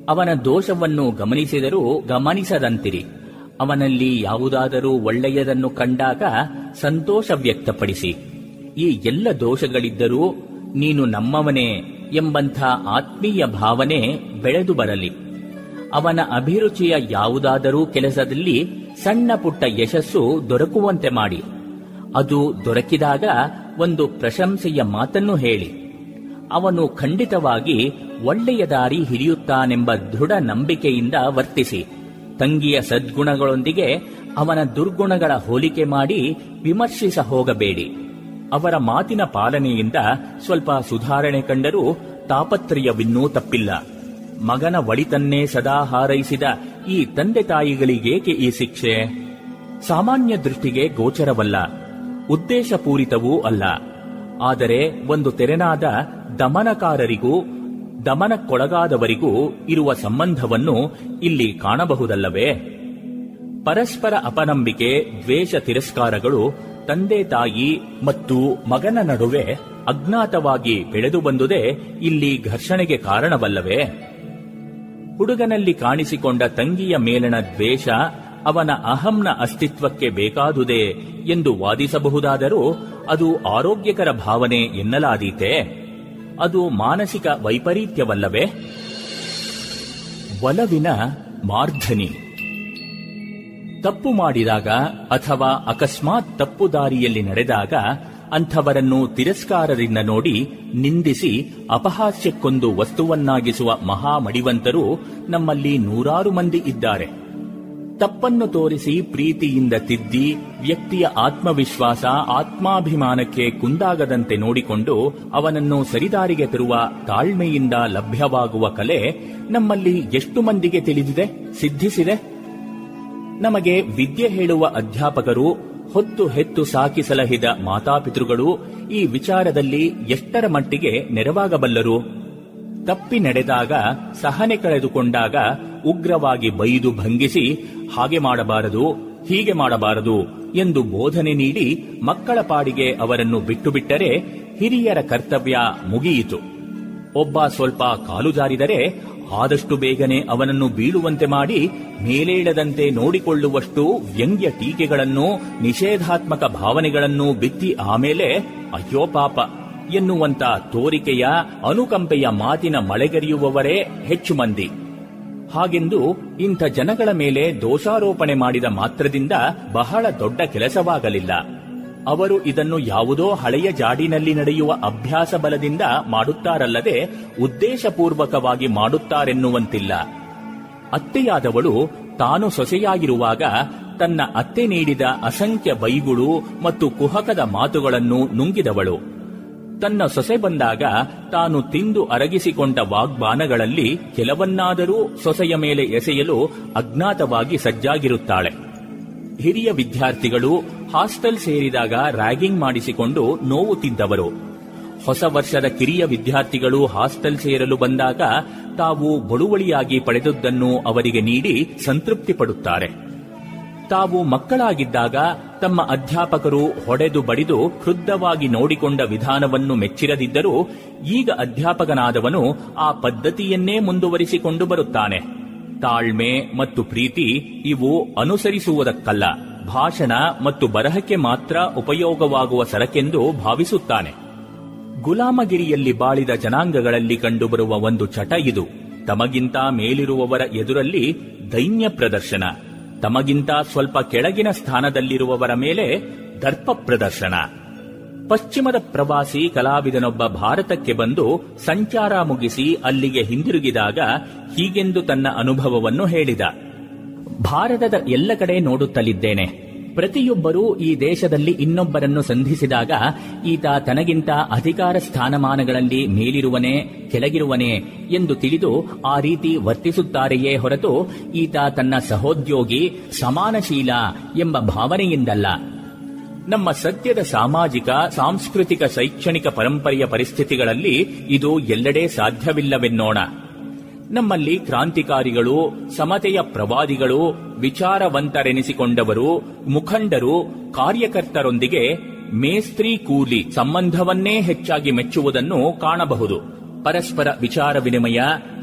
ಅವನ ದೋಷವನ್ನು ಗಮನಿಸಿದರೂ ಗಮನಿಸದಂತಿರಿ. ಅವನಲ್ಲಿ ಯಾವುದಾದರೂ ಒಳ್ಳೆಯದನ್ನು ಕಂಡಾಗ ಸಂತೋಷ ವ್ಯಕ್ತಪಡಿಸಿ. ಈ ಎಲ್ಲ ದೋಷಗಳಿದ್ದರೂ ನೀನು ನಮ್ಮವನೇ ಎಂಬಂಥ ಆತ್ಮೀಯ ಭಾವನೆ ಬೆಳೆದು ಬರಲಿ. ಅವನ ಅಭಿರುಚಿಯ ಯಾವುದಾದರೂ ಕೆಲಸದಲ್ಲಿ ಸಣ್ಣ ಪುಟ್ಟ ಯಶಸ್ಸು ದೊರಕುವಂತೆ ಮಾಡಿ. ಅದು ದೊರಕಿದಾಗ ಒಂದು ಪ್ರಶಂಸೆಯ ಮಾತನ್ನು ಹೇಳಿ. ಅವನು ಖಂಡಿತವಾಗಿ ಒಳ್ಳೆಯ ದಾರಿ ಹಿಡಿಯುತ್ತಾನೆಂಬ ದೃಢ ನಂಬಿಕೆಯಿಂದ ವರ್ತಿಸಿ. ತಂಗಿಯ ಸದ್ಗುಣಗಳೊಂದಿಗೆ ಅವನ ದುರ್ಗುಣಗಳ ಹೋಲಿಕೆ ಮಾಡಿ ವಿಮರ್ಶಿಸ ಹೋಗಬೇಡಿ. ಅವರ ಮಾತಿನ ಪಾಲನೆಯಿಂದ ಸ್ವಲ್ಪ ಸುಧಾರಣೆ ಕಂಡರೂ ತಾಪತ್ರಯವಿನ್ನೂ ತಪ್ಪಿಲ್ಲ. ಮಗನ ಒಳಿತನ್ನೇ ಸದಾ ಹಾರೈಸಿದ ಈ ತಂದೆ ತಾಯಿಗಳಿಗೇಕೆ ಈ ಶಿಕ್ಷೆ? ಸಾಮಾನ್ಯ ದೃಷ್ಟಿಗೆ ಗೋಚರವಲ್ಲ, ಉದ್ದೇಶಪೂರಿತವೂ ಅಲ್ಲ. ಆದರೆ ಒಂದು ತೆರೆನಾದ ದಮನಕಾರರಿಗೂ, ದಮನಕ್ಕೊಳಗಾದವರಿಗೂ ಇರುವ ಸಂಬಂಧವನ್ನು ಇಲ್ಲಿ ಕಾಣಬಹುದಲ್ಲವೇ? ಪರಸ್ಪರ ಅಪನಂಬಿಕೆ, ದ್ವೇಷ ತಿರಸ್ಕಾರಗಳು ತಂದೆ ತಾಯಿ ಮತ್ತು ಮಗನ ನಡುವೆ ಅಜ್ಞಾತವಾಗಿ ಬೆಳೆದು ಬಂದುದೇ ಇಲ್ಲಿ ಘರ್ಷಣೆಗೆ ಕಾರಣವಲ್ಲವೇ? ಹುಡುಗನಲ್ಲಿ ಕಾಣಿಸಿಕೊಂಡ ತಂಗಿಯ ಮೇಲಣ ದ್ವೇಷ ಅವನ ಅಹಂನ ಅಸ್ತಿತ್ವಕ್ಕೆ ಬೇಕಾದುದೇ ಎಂದು ವಾದಿಸಬಹುದಾದರೂ ಅದು ಆರೋಗ್ಯಕರ ಭಾವನೆ ಎನ್ನಲಾದೀತೆ. ಅದು ಮಾನಸಿಕ ವೈಪರೀತ್ಯವಲ್ಲವೇ? ಒಲವಿನ ಮಾರ್ಧನಿ. ತಪ್ಪು ಮಾಡಿದಾಗ ಅಥವಾ ಅಕಸ್ಮಾತ್ ತಪ್ಪು ದಾರಿಯಲ್ಲಿ ನಡೆದಾಗ ಅಂಥವರನ್ನು ತಿರಸ್ಕಾರದಿಂದ ನೋಡಿ ನಿಂದಿಸಿ ಅಪಹಾಸ್ಯಕ್ಕೊಂದು ವಸ್ತುವನ್ನಾಗಿಸುವ ಮಹಾಮಡಿವಂತರು ನಮ್ಮಲ್ಲಿ ನೂರಾರು ಮಂದಿ ಇದ್ದಾರೆ. ತಪ್ಪನ್ನು ತೋರಿಸಿ ಪ್ರೀತಿಯಿಂದ ತಿದ್ದಿ ವ್ಯಕ್ತಿಯ ಆತ್ಮವಿಶ್ವಾಸ ಆತ್ಮಾಭಿಮಾನಕ್ಕೆ ಕುಂದಾಗದಂತೆ ನೋಡಿಕೊಂಡು ಅವನನ್ನು ಸರಿದಾರಿಗೆ ತರುವ ತಾಳ್ಮೆಯಿಂದ ಲಭ್ಯವಾಗುವ ಕಲೆ ನಮ್ಮಲ್ಲಿ ಎಷ್ಟು ಮಂದಿಗೆ ತಿಳಿದಿದೆ, ಸಿದ್ಧಿಸಿದೆ? ನಮಗೆ ವಿದ್ಯೆ ಹೇಳುವ ಅಧ್ಯಾಪಕರು ಹೊತ್ತು ಹೆತ್ತು ಸಾಕಿ ಸಲಹಿದ ಮಾತಾಪಿತೃಗಳು ಈ ವಿಚಾರದಲ್ಲಿ ಎಷ್ಟರ ಮಟ್ಟಿಗೆ ನೆರವಾಗಬಲ್ಲರು? ತಪ್ಪಿ ನಡೆದಾಗ, ಸಹನೆ ಕಳೆದುಕೊಂಡಾಗ ಉಗ್ರವಾಗಿ ಬೈದು ಭಂಗಿಸಿ, ಹಾಗೆ ಮಾಡಬಾರದು, ಹೀಗೆ ಮಾಡಬಾರದು ಎಂದು ಬೋಧನೆ ನೀಡಿ ಮಕ್ಕಳ ಪಾಡಿಗೆ ಅವರನ್ನು ಬಿಟ್ಟು ಬಿಟ್ಟರೆ ಹಿರಿಯರ ಕರ್ತವ್ಯ ಮುಗಿಯಿತು. ಒಬ್ಬ ಸ್ವಲ್ಪ ಕಾಲು ಜಾರಿದರೆ ಆದಷ್ಟು ಬೇಗನೆ ಅವನನ್ನು ಬೀಳುವಂತೆ ಮಾಡಿ ಮೇಲೇಳದಂತೆ ನೋಡಿಕೊಳ್ಳುವಷ್ಟು ವ್ಯಂಗ್ಯ ಟೀಕೆಗಳನ್ನು, ನಿಷೇಧಾತ್ಮಕ ಭಾವನೆಗಳನ್ನು ಬಿತ್ತಿ ಆಮೇಲೆ, ಅಯ್ಯೋ ಪಾಪ, ಎನ್ನುವಂತ ತೋರಿಕೆಯ, ಅನುಕಂಪೆಯ ಮಾತಿನ ಮಳೆಗರಿಯುವವರೇ ಹೆಚ್ಚು ಮಂದಿ. ಹಾಗೆಂದು ಇಂಥ ಜನಗಳ ಮೇಲೆ ದೋಷಾರೋಪಣೆ ಮಾಡಿದ ಮಾತ್ರದಿಂದ ಬಹಳ ದೊಡ್ಡ ಕೆಲಸವಾಗಲಿಲ್ಲ. ಅವರು ಇದನ್ನು ಯಾವುದೋ ಹಳೆಯ ಜಾಡಿನಲ್ಲಿ ನಡೆಯುವ ಅಭ್ಯಾಸ ಬಲದಿಂದ ಮಾಡುತ್ತಾರಲ್ಲದೆ ಉದ್ದೇಶಪೂರ್ವಕವಾಗಿ ಮಾಡುತ್ತಾರೆನ್ನುವಂತಿಲ್ಲ. ಅತ್ತೆಯಾದವಳು ತಾನು ಸೊಸೆಯಾಗಿರುವಾಗ ತನ್ನ ಅತ್ತೆ ನೀಡಿದ ಅಸಂಖ್ಯ ಬೈಗುಳು ಮತ್ತು ಕುಹಕದ ಮಾತುಗಳನ್ನು ನುಂಗಿದವಳು. ತನ್ನ ಸೊಸೆ ಬಂದಾಗ ತಾನು ತಿಂದು ಅರಗಿಸಿಕೊಂಡ ವಾಗ್ಬಾನಗಳಲ್ಲಿ ಕೆಲವನ್ನಾದರೂ ಸೊಸೆಯ ಮೇಲೆ ಎಸೆಯಲು ಅಜ್ಞಾತವಾಗಿ ಸಜ್ಜಾಗಿರುತ್ತಾಳೆ. ಹಿರಿಯ ವಿದ್ಯಾರ್ಥಿಗಳು ಹಾಸ್ಟೆಲ್ ಸೇರಿದಾಗ ರ್ಯಾಗಿಂಗ್ ಮಾಡಿಸಿಕೊಂಡು ನೋವು ತಿದ್ದವರು ಹೊಸ ವರ್ಷದ ಕಿರಿಯ ವಿದ್ಯಾರ್ಥಿಗಳು ಹಾಸ್ಟೆಲ್ ಸೇರಲು ಬಂದಾಗ ತಾವು ಬಳುವಳಿಯಾಗಿ ಪಡೆದದ್ದನ್ನು ಅವರಿಗೆ ನೀಡಿ ಸಂತೃಪ್ತಿ ಪಡುತ್ತಾರೆ ತಾವು ಮಕ್ಕಳಾಗಿದ್ದಾಗ ತಮ್ಮ ಅಧ್ಯಾಪಕರು ಹೊಡೆದು ಬಡಿದು ಕ್ರುದ್ಧವಾಗಿ ನೋಡಿಕೊಂಡ ವಿಧಾನವನ್ನು ಮೆಚ್ಚಿರದಿದ್ದರೂ ಈಗ ಅಧ್ಯಾಪಕನಾದವನು ಆ ಪದ್ಧತಿಯನ್ನೇ ಮುಂದುವರಿಸಿಕೊಂಡು ಬರುತ್ತಾನೆ. ತಾಳ್ಮೆ ಮತ್ತು ಪ್ರೀತಿ ಇವು ಅನುಸರಿಸುವುದಕ್ಕಲ್ಲ. ಭಾಷಣ ಮತ್ತು ಬರಹಕ್ಕೆ ಮಾತ್ರ ಉಪಯೋಗವಾಗುವ ಸರಕೆಂದು ಭಾವಿಸುತ್ತಾನೆ. ಗುಲಾಮಗಿರಿಯಲ್ಲಿ ಬಾಳಿದ ಜನಾಂಗಗಳಲ್ಲಿ ಕಂಡುಬರುವ ಒಂದು ಚಟ ಇದು. ತಮಗಿಂತ ಮೇಲಿರುವವರ ಎದುರಲ್ಲಿ ದೈನ್ಯ ಪ್ರದರ್ಶನ. ತಮಗಿಂತ ಸ್ವಲ್ಪ ಕೆಳಗಿನ ಸ್ಥಾನದಲ್ಲಿರುವವರ ಮೇಲೆ ದರ್ಪ ಪ್ರದರ್ಶನ. ಪಶ್ಚಿಮದ ಪ್ರವಾಸಿ ಕಲಾವಿದನೊಬ್ಬ ಭಾರತಕ್ಕೆ ಬಂದು ಸಂಚಾರ ಮುಗಿಸಿ ಅಲ್ಲಿಗೆ ಹಿಂದಿರುಗಿದಾಗ ಹೀಗೆಂದು ತನ್ನ ಅನುಭವವನ್ನು ಹೇಳಿದ. ಭಾರತದ ಎಲ್ಲ ಕಡೆ ನೋಡುತ್ತಲಿದ್ದೇನೆ. ಪ್ರತಿಯೊಬ್ಬರೂ ಈ ದೇಶದಲ್ಲಿ ಇನ್ನೊಬ್ಬರನ್ನು ಸಂಧಿಸಿದಾಗ ಈತ ತನಗಿಂತ ಅಧಿಕಾರ ಸ್ಥಾನಮಾನಗಳಲ್ಲಿ ಮೇಲಿರುವನೇ, ಕೆಳಗಿರುವನೇ ಎಂದು ತಿಳಿದು ಆ ರೀತಿ ವರ್ತಿಸುತ್ತಾರೆಯೇ ಹೊರತು ಈತ ತನ್ನ ಸಹೋದ್ಯೋಗಿ, ಸಮಾನಶೀಲ ಎಂಬ ಭಾವನೆಯಿಂದಲ್ಲ. ನಮ್ಮ ಸದ್ಯದ ಸಾಮಾಜಿಕ, ಸಾಂಸ್ಕೃತಿಕ, ಶೈಕ್ಷಣಿಕ ಪರಂಪರೆಯ ಪರಿಸ್ಥಿತಿಗಳಲ್ಲಿ ಇದು ಎಲ್ಲೆಡೆ ಸಾಧ್ಯವಿಲ್ಲವೆನ್ನೋಣ. ನಮ್ಮಲ್ಲಿ ಕ್ರಾಂತಿಕಾರಿಗಳು ಸಮತೆಯ ಪ್ರವಾದಿಗಳು ವಿಚಾರವಂತರೆನಿಸಿಕೊಂಡವರು ಮುಖಂಡರು ಕಾರ್ಯಕರ್ತರೊಂದಿಗೆ ಮೇಸ್ತ್ರಿ ಕೂಲಿ ಸಂಬಂಧವನ್ನೇ ಹೆಚ್ಚಾಗಿ ಮೆಚ್ಚುವುದನ್ನು ಕಾಣಬಹುದು. ಪರಸ್ಪರ ವಿಚಾರ ವಿನಿಮಯ,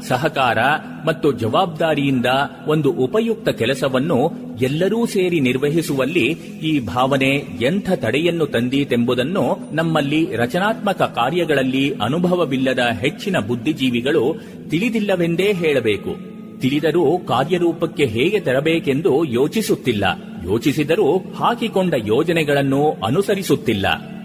ಸಹಕಾರ ಮತ್ತು ಜವಾಬ್ದಾರಿಯಿಂದ ಒಂದು ಉಪಯುಕ್ತ ಕೆಲಸವನ್ನು ಎಲ್ಲರೂ ಸೇರಿ ನಿರ್ವಹಿಸುವಲ್ಲಿ ಈ ಭಾವನೆ ಎಂಥ ತಡೆಯನ್ನು ತಂದೀತೆಂಬುದನ್ನು ನಮ್ಮಲ್ಲಿ ರಚನಾತ್ಮಕ ಕಾರ್ಯಗಳಲ್ಲಿ ಅನುಭವವಿಲ್ಲದ ಹೆಚ್ಚಿನ ಬುದ್ಧಿಜೀವಿಗಳು ತಿಳಿದಿಲ್ಲವೆಂದೇ ಹೇಳಬೇಕು. ತಿಳಿದರೂ ಕಾರ್ಯರೂಪಕ್ಕೆ ಹೇಗೆ ತರಬೇಕೆಂದು ಯೋಚಿಸುತ್ತಿಲ್ಲ. ಯೋಚಿಸಿದರೂ ಹಾಕಿಕೊಂಡ ಯೋಜನೆಗಳನ್ನು ಅನುಸರಿಸುತ್ತಿಲ್ಲ.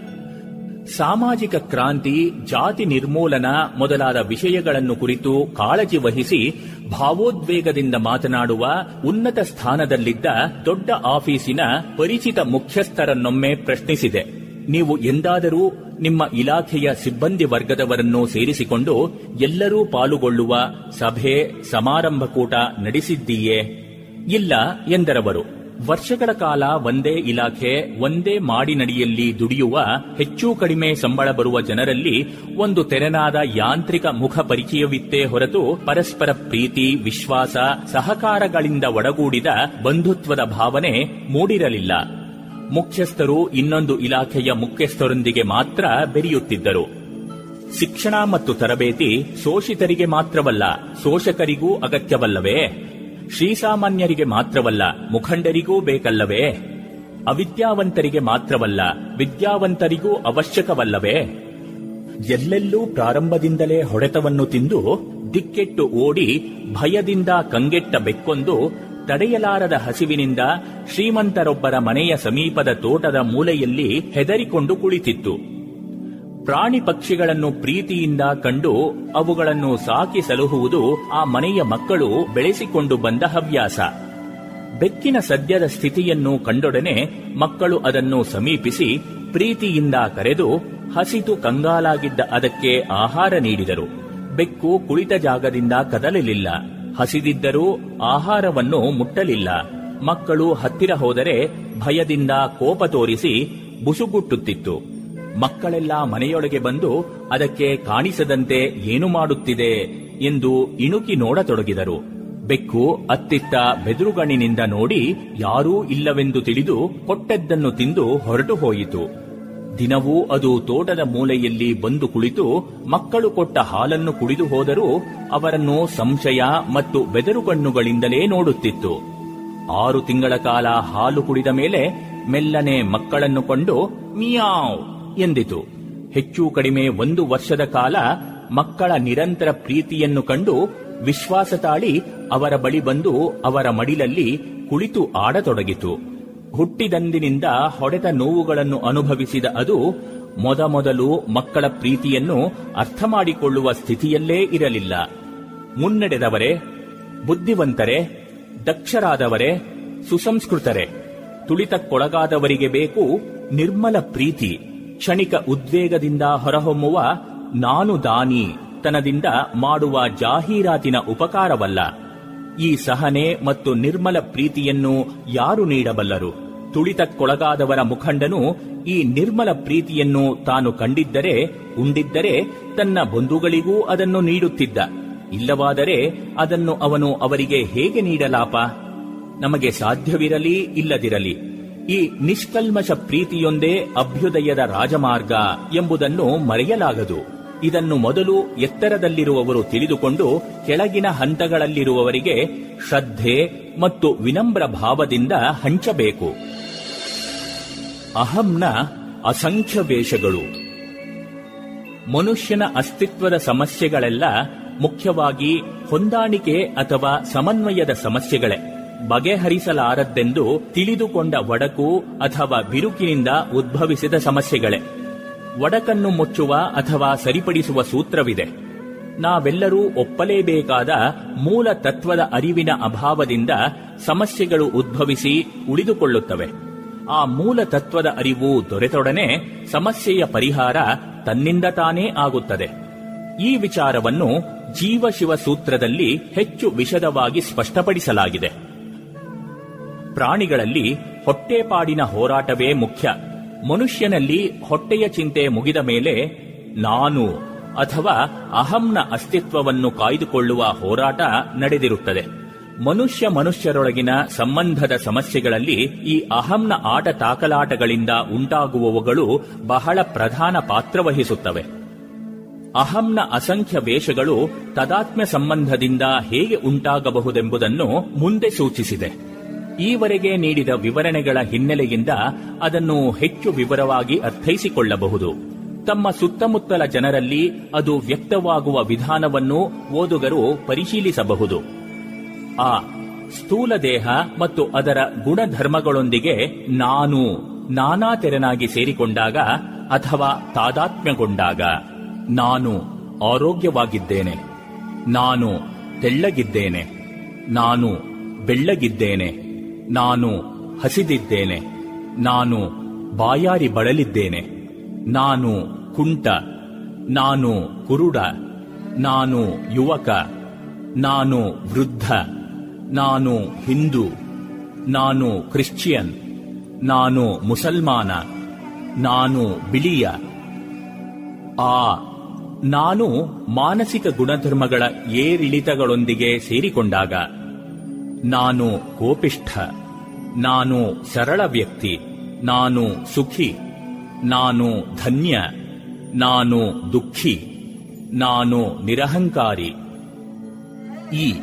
ಸಾಮಾಜಿಕ ಕ್ರಾಂತಿ, ಜಾತಿ ನಿರ್ಮೂಲನ ಮೊದಲಾದ ವಿಷಯಗಳನ್ನು ಕುರಿತು ಕಾಳಜಿ ವಹಿಸಿ ಭಾವೋದ್ವೇಗದಿಂದ ಮಾತನಾಡುವ ಉನ್ನತ ಸ್ಥಾನದಲ್ಲಿದ್ದ ದೊಡ್ಡ ಆಫೀಸಿನ ಪರಿಚಿತ ಮುಖ್ಯಸ್ಥರನ್ನೊಮ್ಮೆ ಪ್ರಶ್ನಿಸಿದೆ. ನೀವು ಎಂದಾದರೂ ನಿಮ್ಮ ಇಲಾಖೆಯ ಸಿಬ್ಬಂದಿ ವರ್ಗದವರನ್ನು ಸೇರಿಸಿಕೊಂಡು ಎಲ್ಲರೂ ಪಾಲುಗೊಳ್ಳುವ ಸಭೆ, ಸಮಾರಂಭ ಕೂಟ ನಡೆಸಿದ್ದೀಯೇ? ಇಲ್ಲ, ಎಂದರವರು. ವರ್ಷಗಳ ಕಾಲ ಒಂದೇ ಇಲಾಖೆ, ಒಂದೇ ಮಾಡಿನಡಿಯಲ್ಲಿ ದುಡಿಯುವ ಹೆಚ್ಚು ಕಡಿಮೆ ಸಂಬಳ ಬರುವ ಜನರಲ್ಲಿ ಒಂದು ತೆರೆನಾದ ಯಾಂತ್ರಿಕ ಮುಖ ಪರಿಚಯವಿತ್ತೇ ಹೊರತು ಪರಸ್ಪರ ಪ್ರೀತಿ, ವಿಶ್ವಾಸ, ಸಹಕಾರಗಳಿಂದ ಒಡಗೂಡಿದ ಬಂಧುತ್ವದ ಭಾವನೆ ಮೂಡಿರಲಿಲ್ಲ. ಮುಖ್ಯಸ್ಥರು ಇನ್ನೊಂದು ಇಲಾಖೆಯ ಮುಖ್ಯಸ್ಥರೊಂದಿಗೆ ಮಾತ್ರ ಬೆರೆಯುತ್ತಿದ್ದರು. ಶಿಕ್ಷಣ ಮತ್ತು ತರಬೇತಿ ಶೋಷಿತರಿಗೆ ಮಾತ್ರವಲ್ಲ, ಶೋಷಕರಿಗೂ ಅಗತ್ಯವಲ್ಲವೇ? ಶ್ರೀಸಾಮಾನ್ಯರಿಗೆ ಮಾತ್ರವಲ್ಲ, ಮುಖಂಡರಿಗೂ ಬೇಕಲ್ಲವೇ? ಅವಿದ್ಯಾವಂತರಿಗೆ ಮಾತ್ರವಲ್ಲ, ವಿದ್ಯಾವಂತರಿಗೂ ಅವಶ್ಯಕವಲ್ಲವೇ? ಎಲ್ಲೆಲ್ಲೂ ಪ್ರಾರಂಭದಿಂದಲೇ ಹೊಡೆತವನ್ನು ತಿಂದು, ದಿಕ್ಕೆಟ್ಟು ಓಡಿ, ಭಯದಿಂದ ಕಂಗೆಟ್ಟ ಬೆಕ್ಕೊಂದು ತಡೆಯಲಾರದ ಹಸಿವಿನಿಂದ ಶ್ರೀಮಂತರೊಬ್ಬರ ಮನೆಯ ಸಮೀಪದ ತೋಟದ ಮೂಲೆಯಲ್ಲಿ ಹೆದರಿಕೊಂಡು ಕುಳಿತಿತ್ತು. ಪ್ರಾಣಿ ಪಕ್ಷಿಗಳನ್ನು ಪ್ರೀತಿಯಿಂದ ಕಂಡು ಅವುಗಳನ್ನು ಸಾಕಿ ಸಲಹುವುದು ಆ ಮನೆಯ ಮಕ್ಕಳು ಬೆಳೆಸಿಕೊಂಡು ಬಂದ ಹವ್ಯಾಸ. ಬೆಕ್ಕಿನ ಸದ್ಯದ ಸ್ಥಿತಿಯನ್ನು ಕಂಡೊಡನೆ ಮಕ್ಕಳು ಅದನ್ನು ಸಮೀಪಿಸಿ ಪ್ರೀತಿಯಿಂದ ಕರೆದು ಹಸಿತು ಕಂಗಾಲಾಗಿದ್ದ ಅದಕ್ಕೆ ಆಹಾರ ನೀಡಿದರು. ಬೆಕ್ಕು ಕುಳಿತ ಜಾಗದಿಂದ ಕದಲಲಿಲ್ಲ. ಹಸಿದಿದ್ದರೂ ಆಹಾರವನ್ನು ಮುಟ್ಟಲಿಲ್ಲ. ಮಕ್ಕಳು ಹತ್ತಿರ ಹೋದರೆ ಭಯದಿಂದ ಕೋಪ ತೋರಿಸಿ ಬುಸುಗುಟ್ಟುತ್ತಿತ್ತು. ಮಕ್ಕಳೆಲ್ಲ ಮನೆಯೊಳಗೆ ಬಂದು ಅದಕ್ಕೆ ಕಾಣಿಸದಂತೆ ಏನು ಮಾಡುತ್ತಿದೆ ಎಂದು ಇಣುಕಿ ನೋಡತೊಡಗಿದರು. ಬೆಕ್ಕು, ಅತ್ತಿತ್ತ ಬೆದುರುಗಣ್ಣಿನಿಂದ ನೋಡಿ ಯಾರೂ ಇಲ್ಲವೆಂದು ತಿಳಿದು ಕೊಟ್ಟದ್ದನ್ನು ತಿಂದು ಹೊರಟು ಹೋಯಿತು. ದಿನವೂ ಅದು ತೋಟದ ಮೂಲೆಯಲ್ಲಿ ಬಂದು ಕುಳಿತು ಮಕ್ಕಳು ಕೊಟ್ಟ ಹಾಲನ್ನು ಕುಡಿದು ಹೋದರೂ ಅವರನ್ನು ಸಂಶಯ ಮತ್ತು ಬೆದರುಗಣ್ಣುಗಳಿಂದಲೇ ನೋಡುತ್ತಿತ್ತು. ಆರು ತಿಂಗಳ ಕಾಲ ಹಾಲು ಕುಡಿದ ಮೇಲೆ ಮೆಲ್ಲನೆ ಮಕ್ಕಳನ್ನು ಕೊಂಡು ಮಿಯಾವ್ ಎಂದಿತು. ಹೆಚ್ಚು ಕಡಿಮೆ ಒಂದು ವರ್ಷದ ಕಾಲ ಮಕ್ಕಳ ನಿರಂತರ ಪ್ರೀತಿಯನ್ನು ಕಂಡು ವಿಶ್ವಾಸ ತಾಳಿ ಅವರ ಬಳಿ ಬಂದು ಅವರ ಮಡಿಲಲ್ಲಿ ಕುಳಿತು ಆಡತೊಡಗಿತು. ಹುಟ್ಟಿದಂದಿನಿಂದ ಹೊಡೆತ ನೋವುಗಳನ್ನು ಅನುಭವಿಸಿದ ಅದು ಮೊದಮೊದಲು ಮಕ್ಕಳ ಪ್ರೀತಿಯನ್ನು ಅರ್ಥ ಮಾಡಿಕೊಳ್ಳುವ ಸ್ಥಿತಿಯಲ್ಲೇ ಇರಲಿಲ್ಲ. ಮುನ್ನಡೆದವರೇ, ಬುದ್ಧಿವಂತರೇ, ದಕ್ಷರಾದವರೇ, ಸುಸಂಸ್ಕೃತರೇ, ತುಳಿತಕ್ಕೊಳಗಾದವರಿಗೆ ಬೇಕು ನಿರ್ಮಲ ಪ್ರೀತಿ. ಕ್ಷಣಿಕ ಉದ್ವೇಗದಿಂದ ಹೊರಹೊಮ್ಮುವ ನಾನು ದಾನಿ ತನದಿಂದ ಮಾಡುವ ಜಾಹೀರಾತಿನ ಉಪಕಾರವಲ್ಲ. ಈ ಸಹನೆ ಮತ್ತು ನಿರ್ಮಲ ಪ್ರೀತಿಯನ್ನು ಯಾರು ನೀಡಬಲ್ಲರು? ತುಳಿತಕ್ಕೊಳಗಾದವರ ಮುಖಂಡನು ಈ ನಿರ್ಮಲ ಪ್ರೀತಿಯನ್ನು ತಾನು ಕಂಡಿದ್ದರೆ, ಉಂಡಿದ್ದರೆ ತನ್ನ ಬಂಧುಗಳಿಗೂ ಅದನ್ನು ನೀಡುತ್ತಿದ್ದ. ಇಲ್ಲವಾದರೆ ಅದನ್ನು ಅವನು ಅವರಿಗೆ ಹೇಗೆ ನೀಡಲಾಪ? ನಮಗೆ ಸಾಧ್ಯವಿರಲಿ, ಇಲ್ಲದಿರಲಿ. ಈ ನಿಷ್ಕಲ್ಮಶ ಪ್ರೀತಿಯೊಂದೇ ಅಭ್ಯುದಯದ ರಾಜಮಾರ್ಗ ಎಂಬುದನ್ನು ಮರೆಯಲಾಗದು. ಇದನ್ನು ಮೊದಲು ಎತ್ತರದಲ್ಲಿರುವವರು ತಿಳಿದುಕೊಂಡು ಕೆಳಗಿನ ಹಂತಗಳಲ್ಲಿರುವವರಿಗೆ ಶ್ರದ್ಧೆ ಮತ್ತು ವಿನಮ್ರ ಭಾವದಿಂದ ಹಂಚಬೇಕು. ಅಹಂನ ಅಸಂಖ್ಯ ವೇಷಗಳು ಮನುಷ್ಯನ ಅಸ್ತಿತ್ವದ ಸಮಸ್ಯೆಗಳೆಲ್ಲ ಮುಖ್ಯವಾಗಿ ಹೊಂದಾಣಿಕೆ ಅಥವಾ ಸಮನ್ವಯದ ಸಮಸ್ಯೆಗಳೇ. ಬಗೆಹರಿಸಲಾರದ್ದೆಂದು ತಿಳಿದುಕೊಂಡ ಒಡಕು ಅಥವಾ ಬಿರುಕಿನಿಂದ ಉದ್ಭವಿಸಿದ ಸಮಸ್ಯೆಗಳೇ. ಒಡಕನ್ನು ಮುಚ್ಚುವ ಅಥವಾ ಸರಿಪಡಿಸುವ ಸೂತ್ರವಿದೆ. ನಾವೆಲ್ಲರೂ ಒಪ್ಪಲೇಬೇಕಾದ ಮೂಲ ತತ್ವದ ಅರಿವಿನ ಅಭಾವದಿಂದ ಸಮಸ್ಯೆಗಳು ಉದ್ಭವಿಸಿ ಉಳಿದುಕೊಳ್ಳುತ್ತವೆ. ಆ ಮೂಲ ತತ್ವದ ಅರಿವು ದೊರೆತೊಡನೆ ಸಮಸ್ಯೆಯ ಪರಿಹಾರ ತನ್ನಿಂದ ತಾನೇ ಆಗುತ್ತದೆ. ಈ ವಿಚಾರವನ್ನು ಜೀವಶಿವ ಸೂತ್ರದಲ್ಲಿ ಹೆಚ್ಚು ವಿಷದವಾಗಿ ಸ್ಪಷ್ಟಪಡಿಸಲಾಗಿದೆ. ಪ್ರಾಣಿಗಳಲ್ಲಿ ಹೊಟ್ಟೆಪಾಡಿನ ಹೋರಾಟವೇ ಮುಖ್ಯ. ಮನುಷ್ಯನಲ್ಲಿ ಹೊಟ್ಟೆಯ ಚಿಂತೆ ಮುಗಿದ ಮೇಲೆ ನಾನು ಅಥವಾ ಅಹಂನ ಅಸ್ತಿತ್ವವನ್ನು ಕಾಯ್ದುಕೊಳ್ಳುವ ಹೋರಾಟ ನಡೆದಿರುತ್ತದೆ. ಮನುಷ್ಯ ಮನುಷ್ಯರೊಳಗಿನ ಸಂಬಂಧದ ಸಮಸ್ಯೆಗಳಲ್ಲಿ ಈ ಅಹಂನ ಆಟ ತಾಕಲಾಟಗಳಿಂದ ಉಂಟಾಗುವವುಗಳು ಬಹಳ ಪ್ರಧಾನ ಪಾತ್ರವಹಿಸುತ್ತವೆ ಅಹಂನ ಅಸಂಖ್ಯ ವೇಷಗಳು ತದಾತ್ಮ್ಯ ಸಂಬಂಧದಿಂದ ಹೇಗೆ ಉಂಟಾಗಬಹುದೆಂಬುದನ್ನು ಮುಂದೆ ಸೂಚಿಸಿದೆ. ಈವರೆಗೆ ನೀಡಿದ ವಿವರಣೆಗಳ ಹಿನ್ನೆಲೆಯಿಂದ ಅದನ್ನು ಹೆಚ್ಚು ವಿವರವಾಗಿ ಅರ್ಥೈಸಿಕೊಳ್ಳಬಹುದು. ತಮ್ಮ ಸುತ್ತಮುತ್ತಲ ಜನರಲ್ಲಿ ಅದು ವ್ಯಕ್ತವಾಗುವ ವಿಧಾನವನ್ನು ಓದುಗರು ಪರಿಶೀಲಿಸಬಹುದು. ಆ, ಸ್ಥೂಲ ದೇಹ ಮತ್ತು ಅದರ ಗುಣಧರ್ಮಗಳೊಂದಿಗೆ ನಾನು ನಾನಾ ತೆರನಾಗಿ ಸೇರಿಕೊಂಡಾಗ ಅಥವಾ ತಾದಾತ್ಮ್ಯಗೊಂಡಾಗ ನಾನು ಆರೋಗ್ಯವಾಗಿದ್ದೇನೆ. ನಾನು ತೆಳ್ಳಗಿದ್ದೇನೆ. ನಾನು ಬೆಳ್ಳಗಿದ್ದೇನೆ. ನಾನು ಹಸಿದಿದ್ದೇನೆ. ನಾನು ಬಾಯಾರಿ ಬಳಲಿದ್ದೇನೆ. ನಾನು ಕುಂಟ. ನಾನು ಕುರುಡ. ನಾನು ಯುವಕ. ನಾನು ವೃದ್ಧ. ನಾನು ಹಿಂದೂ. ನಾನು ಕ್ರಿಶ್ಚಿಯನ್. ನಾನು ಮುಸಲ್ಮಾನ. ನಾನು ಬಿಳಿಯ. ಆ, ನಾನು ಮಾನಸಿಕ ಗುಣಧರ್ಮಗಳ ಏರಿಳಿತಗಳೊಂದಿಗೆ ಸೇರಿಕೊಂಡಾಗ ನಾನು ಕೋಪಿಷ್ಠ. ನಾನು ಸರಳ ವ್ಯಕ್ತಿ, ನಾನು ಸುಖಿ, ನಾನು ಧನ್ಯ, ನಾನು ದುಃಖಿ, ನಾನು ನಿರಹಂಕಾರಿ. ಈ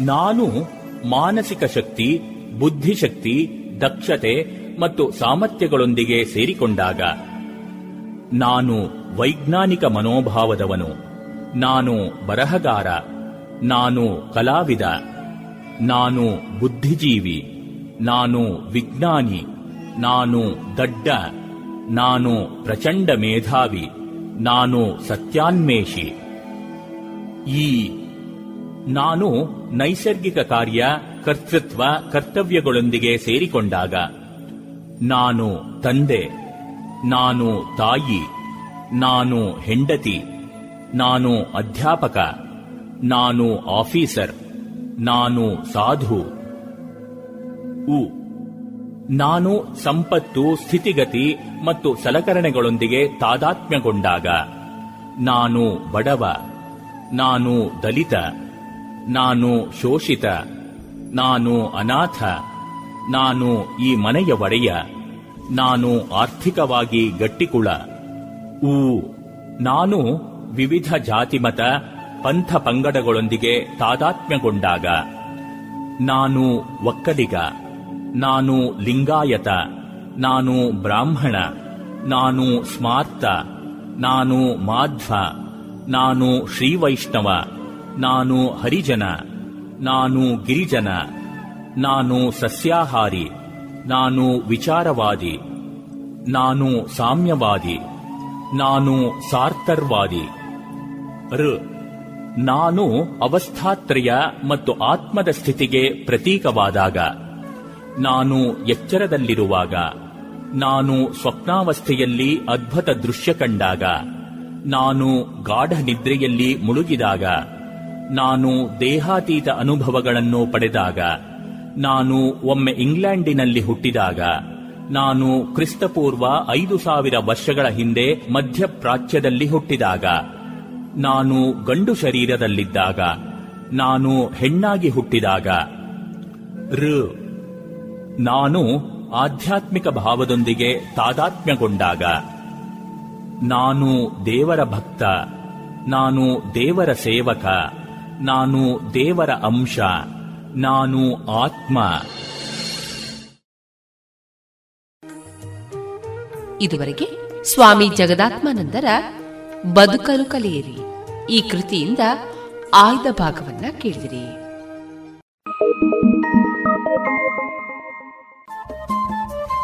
ನಾನು ಮಾನಸಿಕ ಶಕ್ತಿ, ಬುದ್ಧಿಶಕ್ತಿ, ದಕ್ಷತೆ ಮತ್ತು ಸಾಮರ್ಥ್ಯಗಳೊಂದಿಗೆ ಸೇರಿಕೊಂಡಾಗ ನಾನು ವೈಜ್ಞಾನಿಕ ಮನೋಭಾವದವನು, ನಾನು ಬರಹಗಾರ, ನಾನು ಕಲಾವಿದ, ನಾನು ಬುದ್ಧಿಜೀವಿ. ನಾನು ವಿಜ್ಞಾನಿ, ನಾನು ದಡ್ಡ, ನಾನು ಪ್ರಚಂಡ ಮೇಧಾವಿ, ನಾನು ಸತ್ಯಾನ್ಮೇಷಿ ಈ ನಾನು ನೈಸರ್ಗಿಕ ಕಾರ್ಯ, ಕರ್ತೃತ್ವ, ಕರ್ತವ್ಯಗಳೊಂದಿಗೆ ಸೇರಿಕೊಂಡಾಗ ನಾನು ತಂದೆ, ನಾನು ತಾಯಿ, ನಾನು ಹೆಂಡತಿ, ನಾನು ಅಧ್ಯಾಪಕ, ನಾನು ಆಫೀಸರ್, ನಾನು ಸಾಧು. ಉ ನಾನು ಸಂಪತ್ತು, ಸ್ಥಿತಿಗತಿ ಮತ್ತು ಸಲಕರಣೆಗಳೊಂದಿಗೆ ತಾದಾತ್ಮ್ಯಗೊಂಡಾಗ, ನಾನು ಬಡವ, ನಾನು ದಲಿತ, ನಾನು ಶೋಷಿತ, ನಾನು ಅನಾಥ, ನಾನು ಈ ಮನೆಯ ಒಡೆಯ, ನಾನು ಆರ್ಥಿಕವಾಗಿ ಗಟ್ಟಿಕುಳ. ಊ. ನಾನು ವಿವಿಧ ಜಾತಿಮತ, ಪಂಥ ಪಂಗಡಗಳೊಂದಿಗೆ ತಾದಾತ್ಮ್ಯಗೊಂಡಾಗ, ನಾನು ಒಕ್ಕಲಿಗ. ನಾನು ಲಿಂಗಾಯತ, ನಾನು ಬ್ರಾಹ್ಮಣ, ನಾನು ಸ್ಮಾರ್ತ ನಾನು ಮಾಧ್ವ, ನಾನು ಶ್ರೀವೈಷ್ಣವ, ನಾನು ಹರಿಜನ, ನಾನು ಗಿರಿಜನ, ನಾನು ಸಸ್ಯಾಹಾರಿ, ನಾನು ವಿಚಾರವಾದಿ, ನಾನು ಸಾಮ್ಯವಾದಿ, ನಾನು ಸಾರ್ತರ್ವಾದಿ ಋ ನಾನು ಅವಸ್ಥಾತ್ರಯ ಮತ್ತು ಆತ್ಮದ ಸ್ಥಿತಿಗೆ ಪ್ರತೀಕವಾದಾಗ ನಾನು ಎಚ್ಚರದಲ್ಲಿರುವಾಗ, ನಾನು ಸ್ವಪ್ನಾವಸ್ಥೆಯಲ್ಲಿ ಅದ್ಭುತ ದೃಶ್ಯ ಕಂಡಾಗ, ನಾನು ಗಾಢ ನಿದ್ರೆಯಲ್ಲಿ ಮುಳುಗಿದಾಗ, ನಾನು ದೇಹಾತೀತ ಅನುಭವಗಳನ್ನು ಪಡೆದಾಗ, ನಾನು ಒಮ್ಮೆ ಇಂಗ್ಲೆಂಡಿನಲ್ಲಿ ಹುಟ್ಟಿದಾಗ, ನಾನು ಕ್ರಿಸ್ತಪೂರ್ವ ಐದು ಸಾವಿರ ವರ್ಷಗಳ ಹಿಂದೆ ಮಧ್ಯಪ್ರಾಚ್ಯದಲ್ಲಿ ಹುಟ್ಟಿದಾಗ, ನಾನು ಗಂಡು ಶರೀರದಲ್ಲಿದ್ದಾಗ, ನಾನು ಹೆಣ್ಣಾಗಿ ಹುಟ್ಟಿದಾಗ ಋ ನಾನು ಆಧ್ಯಾತ್ಮಿಕ ಭಾವದೊಂದಿಗೆ ತಾದಾತ್ಮ್ಯಗೊಂಡಾಗ. ನಾನು ದೇವರ ಭಕ್ತ, ನಾನು ದೇವರ ಸೇವಕ, ನಾನು ದೇವರ ಅಂಶ, ನಾನು ಆತ್ಮ. ಇದುವರೆಗೆ ಸ್ವಾಮಿ ಜಗದಾತ್ಮಾನಂದರ ಬದುಕಲು ಕಲಿಯಿರಿ. ಈ ಕೃತಿಯಿಂದ ಆಯ್ದ ಭಾಗವನ್ನ ಕೇಳಿದಿರಿ.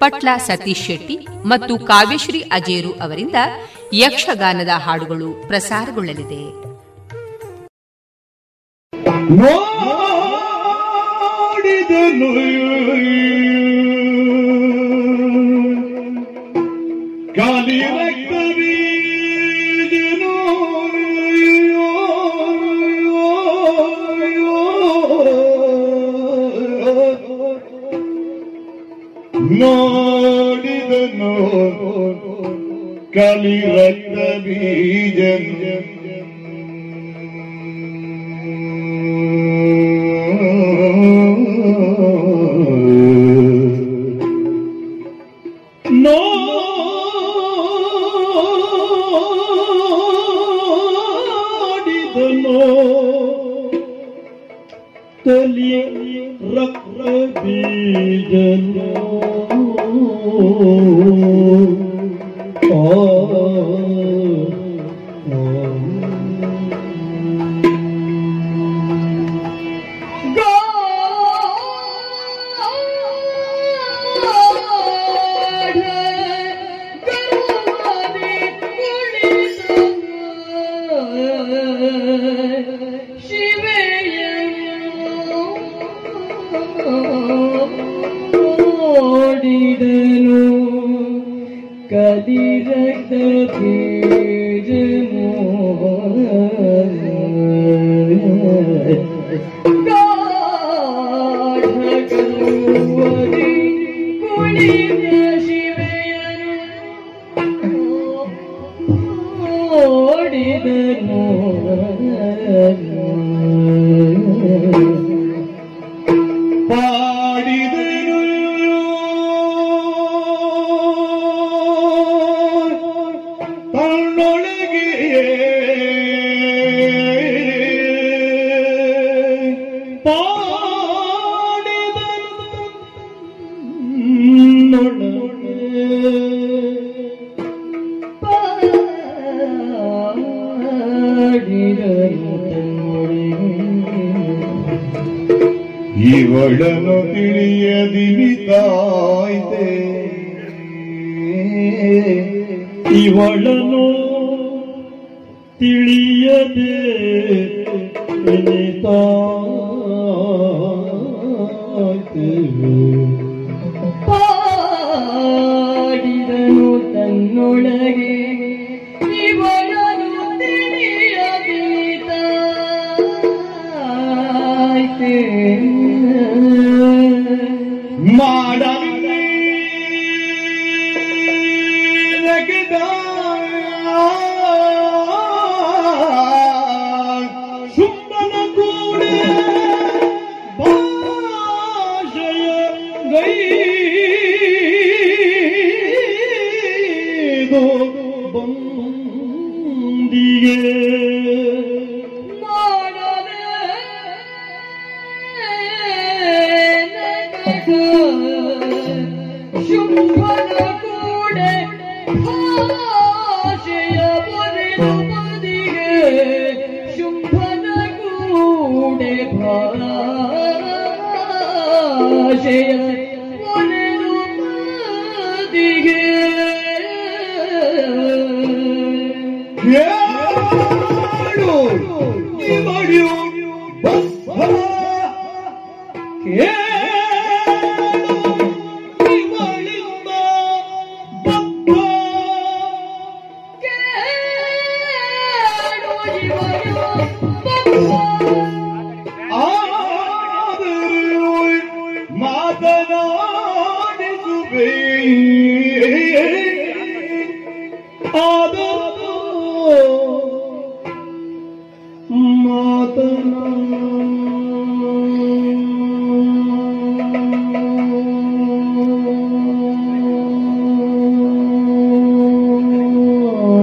ಪಟ್ಲ ಸತೀಶ್ ಶೆಟ್ಟಿ ಮತ್ತು ಕಾವ್ಯಶ್ರೀ ಅಜೇರು ಅವರಿಂದ ಯಕ್ಷಗಾನದ ಹಾಡುಗಳು ಪ್ರಸಾರಗೊಳ್ಳಲಿದೆ. ಕಾಲಿ ನೋಡಿದನು ಕಲಿ ರಕ್ತ ಬೀಜನು.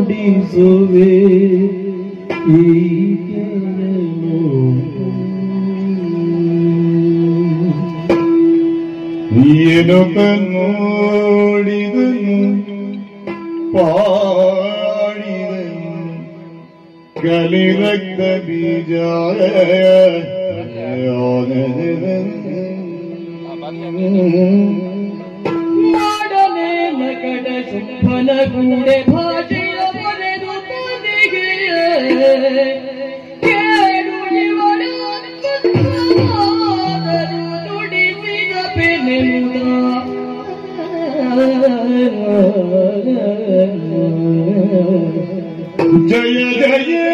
ഓടിസുവേ ഈയനൊക്കെ നോടിതെന്നു പാടിതെന്നു കലിറക്ത ബീജായ നടനെ മകട ശുഭന കൂടെ ഭാ जय जय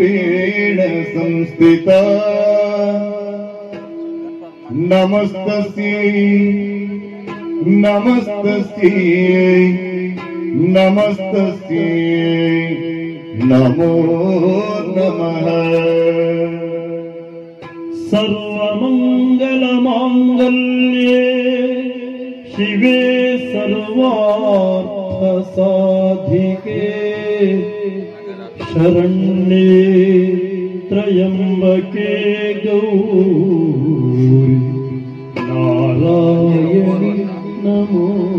मातृरूपेण संस्थिता। नमस्तस्यै नमस्तस्यै नमस्तस्यै नमो नमः। सर्वमङ्गलमाङ्गल्ये शिवे सर्वार्थसाधिके। शरण्ये त्र्यम्बके गौरि नारायणि नमोस्तुते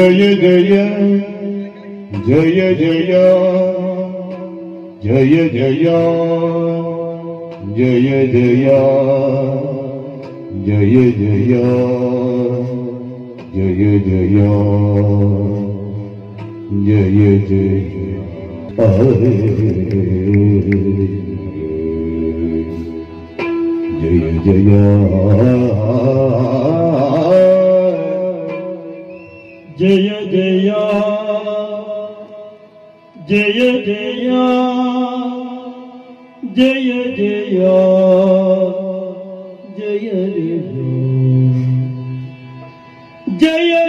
जय जय जय जय जय जय जय जय जय जय जय जय जय जय जय जय जय जया जय जया जय जया जय जया जय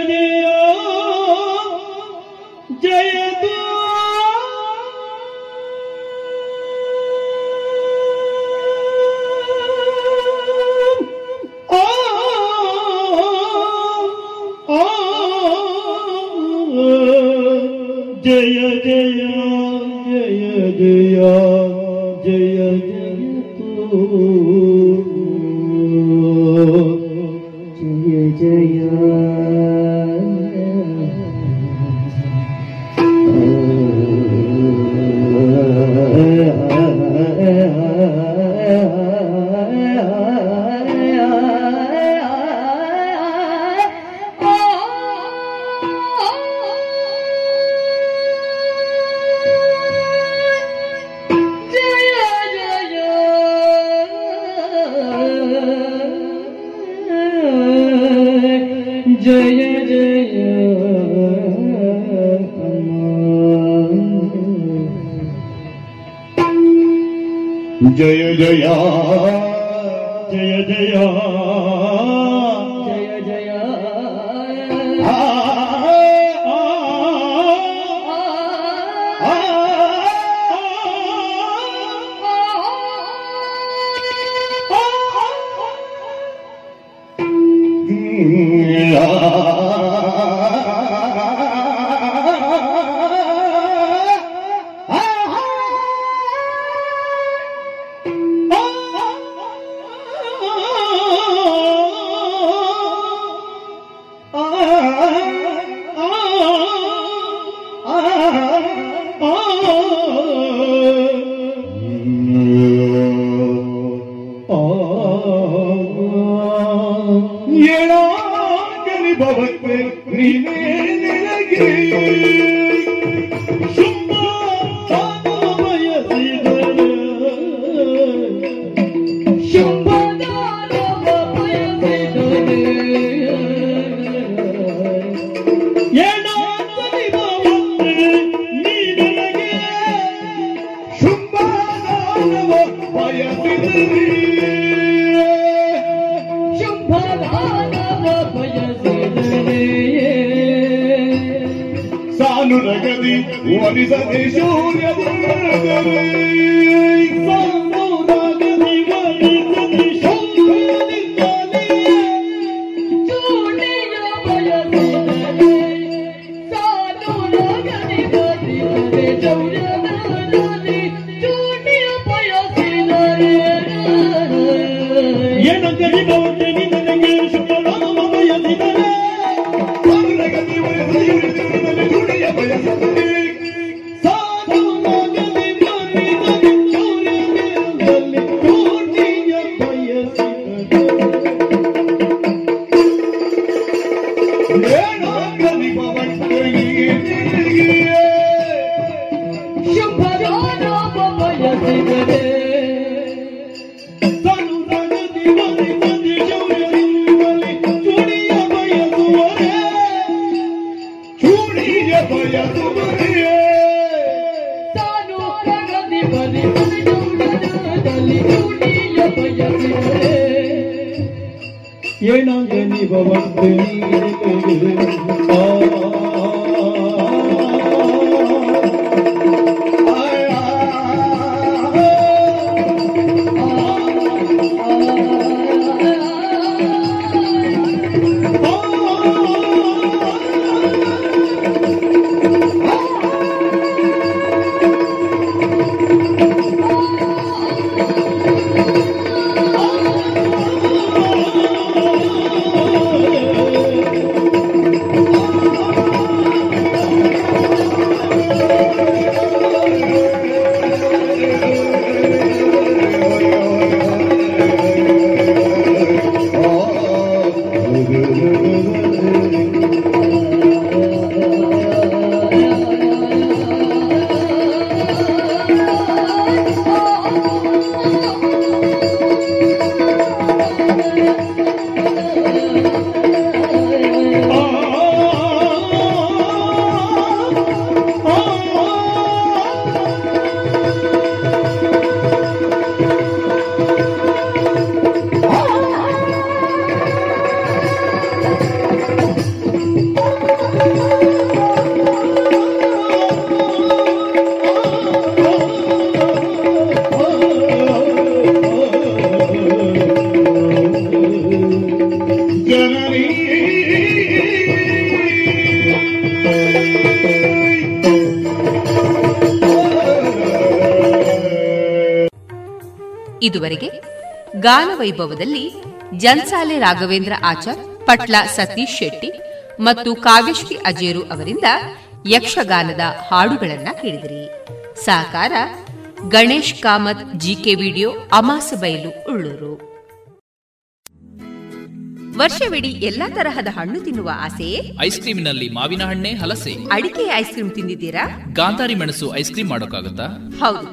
ಇದುವರೆಗೆ ಗಾನವೈಭವದಲ್ಲಿ ಜನ್ಸಾಲೆ ರಾಘವೇಂದ್ರ ಆಚಾರ್ ಪಟ್ಲ ಸತೀಶ್ ಶೆಟ್ಟಿ ಮತ್ತು ಕಾವ್ಯಶ್ರೀ ಅಜೇರು ಅವರಿಂದ ಯಕ್ಷಗಾನದ ಹಾಡುಗಳನ್ನ ಕೇಳಿದಿರಿ. ಸಹಕಾರ ಗಣೇಶ್ ಕಾಮತ್ ಜಿಕೆ ವಿಡಿಯೋ ಅಮಾಸ ಬಯಲು ಉಳ್ಳೂರು. ವರ್ಷವಿಡೀ ಎಲ್ಲಾ ತರಹದ ಹಣ್ಣು ತಿನ್ನುವ ಆಸೆಯೇ ಐಸ್ ಕ್ರೀಮಿನಲ್ಲಿ ಮಾವಿನ ಹಣ್ಣೆ ಹಲಸೆ. ಅಡಿಕೆ ಐಸ್ ಕ್ರೀಮ್ ತಿಂದಿದ್ದೀರಾ? ಗಾಂಧಾರಿ ಮೆಣಸು ಐಸ್ ಕ್ರೀಮ್ ಮಾಡೋಕ್ಕಾಗತ್ತಾ? ಹೌದು.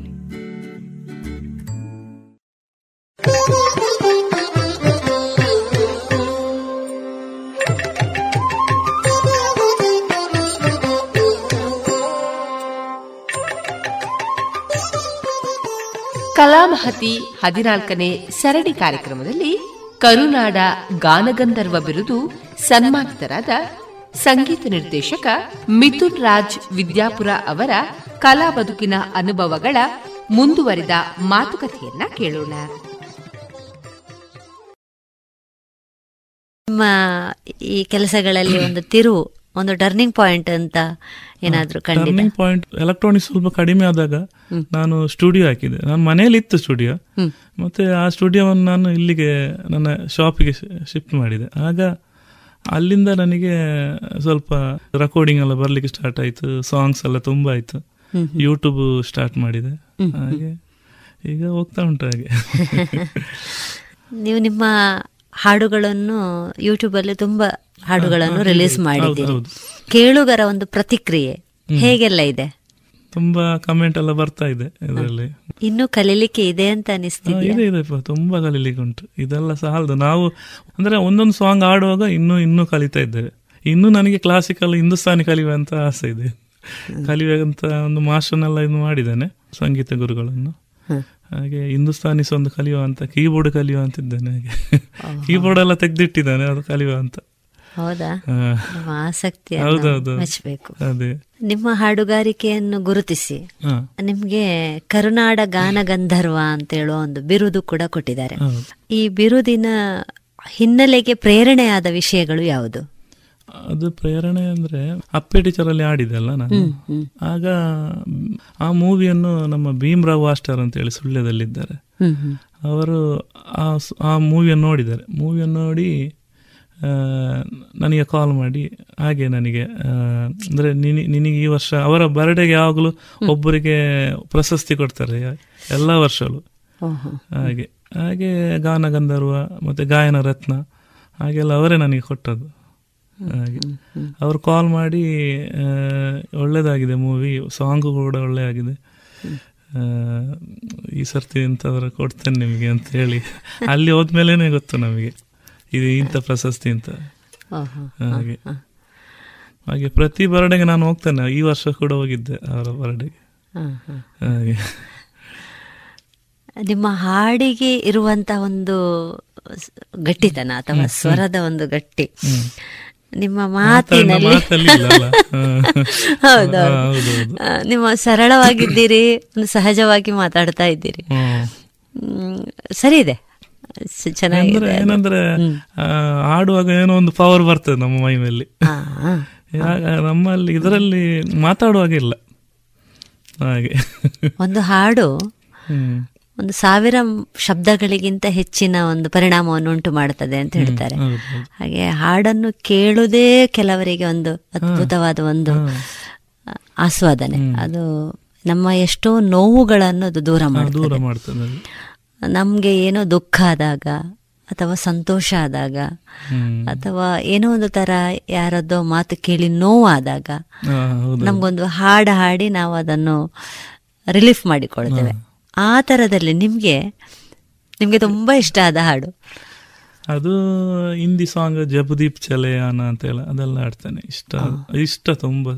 Kalamahati ಹದಿನಾಲ್ಕನೇ ಸರಣಿ ಕಾರ್ಯಕ್ರಮದಲ್ಲಿ ಕರುನಾಡ ಗಾನಗಂಧರ್ವ ಬಿರುದು ಸನ್ಮಾನಿತರಾದ ಸಂಗೀತ ನಿರ್ದೇಶಕ ಮಿಥುನ್ ರಾಜ್ ವಿದ್ಯಾಪುರ ಅವರ ಕಲಾ ಬದುಕಿನ ಅನುಭವಗಳ ಮುಂದುವರಿದ ಮಾತುಕತೆಯನ್ನ ಕೇಳೋಣ. ಈ ಕೆಲಸಗಳಲ್ಲಿ ಒಂದು ತಿರುವು ಒಂದು ಟರ್ನಿಂಗ್ ಪಾಯಿಂಟ್ ಅಂತ ಏನಾದ್ರು ಟರ್ನಿಂಗ್ ಪಾಯಿಂಟ್ ಎಲೆಕ್ಟ್ರಾನಿಕ್ಸ್ ಸ್ವಲ್ಪ ಕಡಿಮೆ ಆದಾಗ ನಾನು ಸ್ಟುಡಿಯೋ ಹಾಕಿದೆ. ನಾನು ಮನೆಯಲ್ಲಿ ಇತ್ತು ಸ್ಟುಡಿಯೋ ಮತ್ತೆ ಆ ಸ್ಟುಡಿಯೋವನ್ನು ನಾನು ಇಲ್ಲಿಗೆ ನನ್ನ ಶಾಪಿಗೆ ಶಿಫ್ಟ್ ಮಾಡಿದೆ. ಆಗ ಅಲ್ಲಿಂದ ನನಗೆ ಸ್ವಲ್ಪ ರೆಕಾರ್ಡಿಂಗ್ ಎಲ್ಲ ಬರ್ಲಿಕ್ಕೆ ಸ್ಟಾರ್ಟ್ ಆಯ್ತು. ಸಾಂಗ್ಸ್ ಎಲ್ಲ ತುಂಬಾ ಆಯ್ತು. ಯೂಟ್ಯೂಬ್ ಸ್ಟಾರ್ಟ್ ಮಾಡಿದೆ. ಹಾಗೆ ಈಗ ಹೋಗ್ತಾ ಉಂಟು ಹಾಗೆ. ನೀವು ನಿಮ್ಮ ಹಾಡುಗಳನ್ನು ಯೂಟ್ಯೂಬಲ್ಲಿ ತುಂಬಾ ಹಾಡುಗಳನ್ನು ರಿಲೀಸ್ ಮಾಡಿದ್ದೀರಿ ಕೇಳುಗರ ಒಂದು ಪ್ರತಿಕ್ರಿಯೆ ಹೇಗೆಲ್ಲ ಇದೆ? ತುಂಬಾ ಕಮೆಂಟ್ ಎಲ್ಲ ಬರ್ತಾ ಇದೆ ಇದರಲ್ಲಿ. ಇನ್ನು ಕಲೀಲಿಕ್ಕೆ ಇದೆ ಅಂತ ಅನಿಸ್ತಿದೆ ಇದೆ ಇದೆ ತುಂಬಾ ಕಲೀಲಿಕ್ಕೆ ಉಂಟು. ಇದೆಲ್ಲ ಸಾಲದು ನಾವು ಅಂದ್ರೆ ಒಂದೊಂದು ಸಾಂಗ್ ಆಡುವಾಗ ಇನ್ನು ಇನ್ನು ಕಲಿತಾ ಇದ್ದೇವೆ. ಇನ್ನು ನನಗೆ ಕ್ಲಾಸಿಕಲ್ ಹಿಂದೂಸ್ತಾನಿ ಕಲಿಯುವಂತ ಆಸೆ ಇದೆ. ಕಲಿಯುವಂತ ಒಂದು ಮಾಸ್ಟರ್ನೆಲ್ಲ ಇದು ಮಾಡಿದ್ದೇನೆ ಸಂಗೀತ ಗುರುಗಳನ್ನು. ಹಾಗೆ ಹಿಂದೂಸ್ತಾನಿಸ್ ಒಂದು ಕಲಿಯುವ ಅಂತ ಕೀಬೋರ್ಡ್ ಕಲಿಯುವ ಅಂತಿದ್ದೇನೆ ಹಾಗೆ. ಕೀಬೋರ್ಡ್ ಎಲ್ಲ ತೆಗ್ದಿಟ್ಟಿದ್ದಾನೆ ಅದು ಕಲಿಯುವ ಅಂತ. ಹೌದಾ? ನಿಮ್ಮ ಆಸಕ್ತಿ ಮೆಚ್ಚಬೇಕು. ಅದೇ. ನಿಮ್ಮ ಹಾಡುಗಾರಿಕೆಯನ್ನು ಗುರುತಿಸಿ. ನಿಮ್ಗೆ ಕರುನಾಡ ಗಾನ ಗಂಧರ್ವ ಅಂತ ಹೇಳುವ ಒಂದು ಬಿರುದು ಕೂಡ ಕೊಟ್ಟಿದ್ದಾರೆ. ಈ ಬಿರುದಿನ ಹಿನ್ನೆಲೆಗೆ ಪ್ರೇರಣೆಯಾದ ವಿಷಯಗಳು ಯಾವುದು? ಅದು ಪ್ರೇರಣೆ ಅಂದ್ರೆ ಅಪ್ಪೆ ಟೀಚರ್ ಅಲ್ಲಿ ಆಡಿದೆ ಅಲ್ಲ ನಾನು? ಆಗ ಆ ಮೂವಿಯನ್ನು ನಮ್ಮ ಭೀಮ್ರಾವ್ ಆಸ್ಟರ್ ಅಂತ ಹೇಳಿ ಸುಳ್ಯದಲ್ಲಿದ್ದಾರೆ. ಅವರು ಆ ಮೂವಿಯನ್ನು ನೋಡಿದ್ದಾರೆ. ಮೂವಿಯನ್ನು ನೋಡಿ ನನಗೆ ಕಾಲ್ ಮಾಡಿ ಹಾಗೆ ನನಗೆ ಅಂದ್ರೆ ನಿನಗೆ ಈ ವರ್ಷ ಅವರ ಬರ್ಡೇಗೆ ಯಾವಾಗಲೂ ಒಬ್ಬರಿಗೆ ಪ್ರಶಸ್ತಿ ಕೊಡ್ತಾರೆ ಎಲ್ಲ ವರ್ಷಗಳು ಹಾಗೆ ಹಾಗೆ ಗಾನ ಗಂಧರ್ವ ಮತ್ತೆ ಗಾಯನ ರತ್ನ ಹಾಗೆಲ್ಲ ಅವರೇ ನನಗೆ ಕೊಟ್ಟದ್ದು. ಹಾಗೆ. ಅವರು ಕಾಲ್ ಮಾಡಿ ಒಳ್ಳೇದಾಗಿದೆ ಮೂವಿ ಸಾಂಗು ಕೂಡ ಒಳ್ಳೆ ಆಗಿದೆ ಈ ಸರ್ತಿ ಇಂಥವ್ರ ಕೊಡ್ತೇನೆ ನಿಮಗೆ ಅಂತ ಹೇಳಿ. ಅಲ್ಲಿ ಹೋದ್ಮೇಲೆ ಗೊತ್ತು ನಮಗೆ. ಇದು ಇಂಥ ಪ್ರಶಸ್ತಿ ಅಂತ. ಹಾಗೆ. ಹಾಗೆ ಪ್ರತಿ ಬರ್ಡೆಗೆ ನಾನು ಹೋಗ್ತೇನೆ. ಈ ವರ್ಷ ಕೂಡ ಹೋಗಿದ್ದೆ ಅವರ ಬರ್ಡೆಗೆ. ಹಾಗೆ. ನಿಮ್ಮ ಹಾಡಿಗೆ ಇರುವಂತ ಒಂದು ಗಟ್ಟಿತನ ಅಥವಾ ಸ್ವರದ ಒಂದು ಗಟ್ಟಿ. ನಿಮ್ಮ ಮಾತಿನಲ್ಲಿ. ಹೌದೌದು. ನಿಮ್ಮ ಸರಳವಾಗಿದ್ದೀರಿ ಒಂದು ಸಹಜವಾಗಿ ಮಾತಾಡ್ತಾ ಇದ್ದೀರಿ. ಸರಿ ಇದೆ. ಚೆನ್ನಾಗಿದೆ ಏನಂದ್ರೆ ಆಡುವಾಗ ಏನೋ ಒಂದು ಪವರ್ ಬರ್ತದೆ ನಮ್ಮ ಮೈ ಮೇಲೆ. ನಮ್ಮಲ್ಲಿ ಇದರಲ್ಲಿ ಮಾತಾಡುವಾಗ ಇಲ್ಲ. ಹಾಗೆ. ಒಂದು ಹಾಡು. ಒಂದು ಸಾವಿರ ಶಬ್ದಗಳಿಗಿಂತ ಹೆಚ್ಚಿನ ಒಂದು ಪರಿಣಾಮವನ್ನು ಉಂಟು ಮಾಡುತ್ತದೆ ಅಂತ ಹೇಳ್ತಾರೆ. ಹಾಗೆ ಹಾಡನ್ನು ಕೇಳುವುದೇ ಕೆಲವರಿಗೆ ಒಂದು ಅದ್ಭುತವಾದ ಒಂದು ಆಸ್ವಾದನೆ. ಅದು ನಮ್ಮ ಎಷ್ಟೋ ನೋವುಗಳನ್ನು ಅದು ದೂರ ಮಾಡುತ್ತೆ ನಮ್ಗೆ ಏನೋ ದುಃಖ ಆದಾಗ ಅಥವಾ ಸಂತೋಷ ಆದಾಗ ಅಥವಾ ಏನೋ ಒಂದು ತರ ಯಾರದ್ದೋ ಮಾತು ಕೇಳಿ ನೋವಾದಾಗ ನಮ್ಗೊಂದು ಹಾಡು ಹಾಡಿ ನಾವು ಅದನ್ನು ರಿಲೀಫ್ ಮಾಡಿಕೊಳ್ತೇವೆ. ಆ ಥರದಲ್ಲಿ ನಿಮಗೆ ನಿಮಗೆ ತುಂಬಾ ಇಷ್ಟ ಆದ ಹಾಡು. ಅದು ಹಿಂದಿ ಸಾಂಗ್ ಜಪದೀಪ್ ಚಲಯಾನ ಅಂತ ಹೇಳ ಅದೆಲ್ಲ ಆಡ್ತಾನೆ ಇಷ್ಟ ಇಷ್ಟ ತುಂಬ.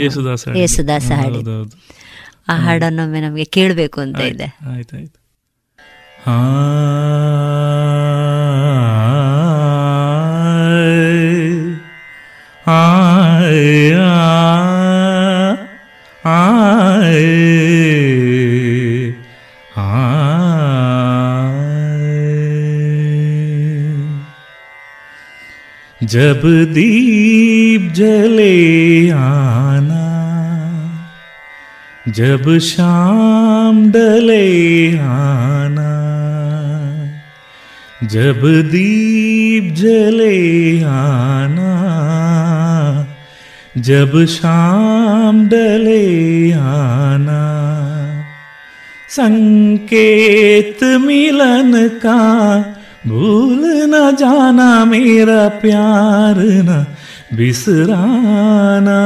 ಯೇಸುದಾಸ ಯೇಸುದಾಸ ಹಾಡು ಆ ಹಾಡನ್ನೊಮ್ಮೆ ನಮಗೆ ಕೇಳಬೇಕು ಅಂತ ಇದೆ. ಆಯ್ತಾಯ್ತು ಹಾ ಆ जब दीप जले आना, जब शाम डले आना, जब दीप जले आना, जब शाम डले आना, संकेत मिलन का भूल न जाना मेरा प्यार न बिसराना।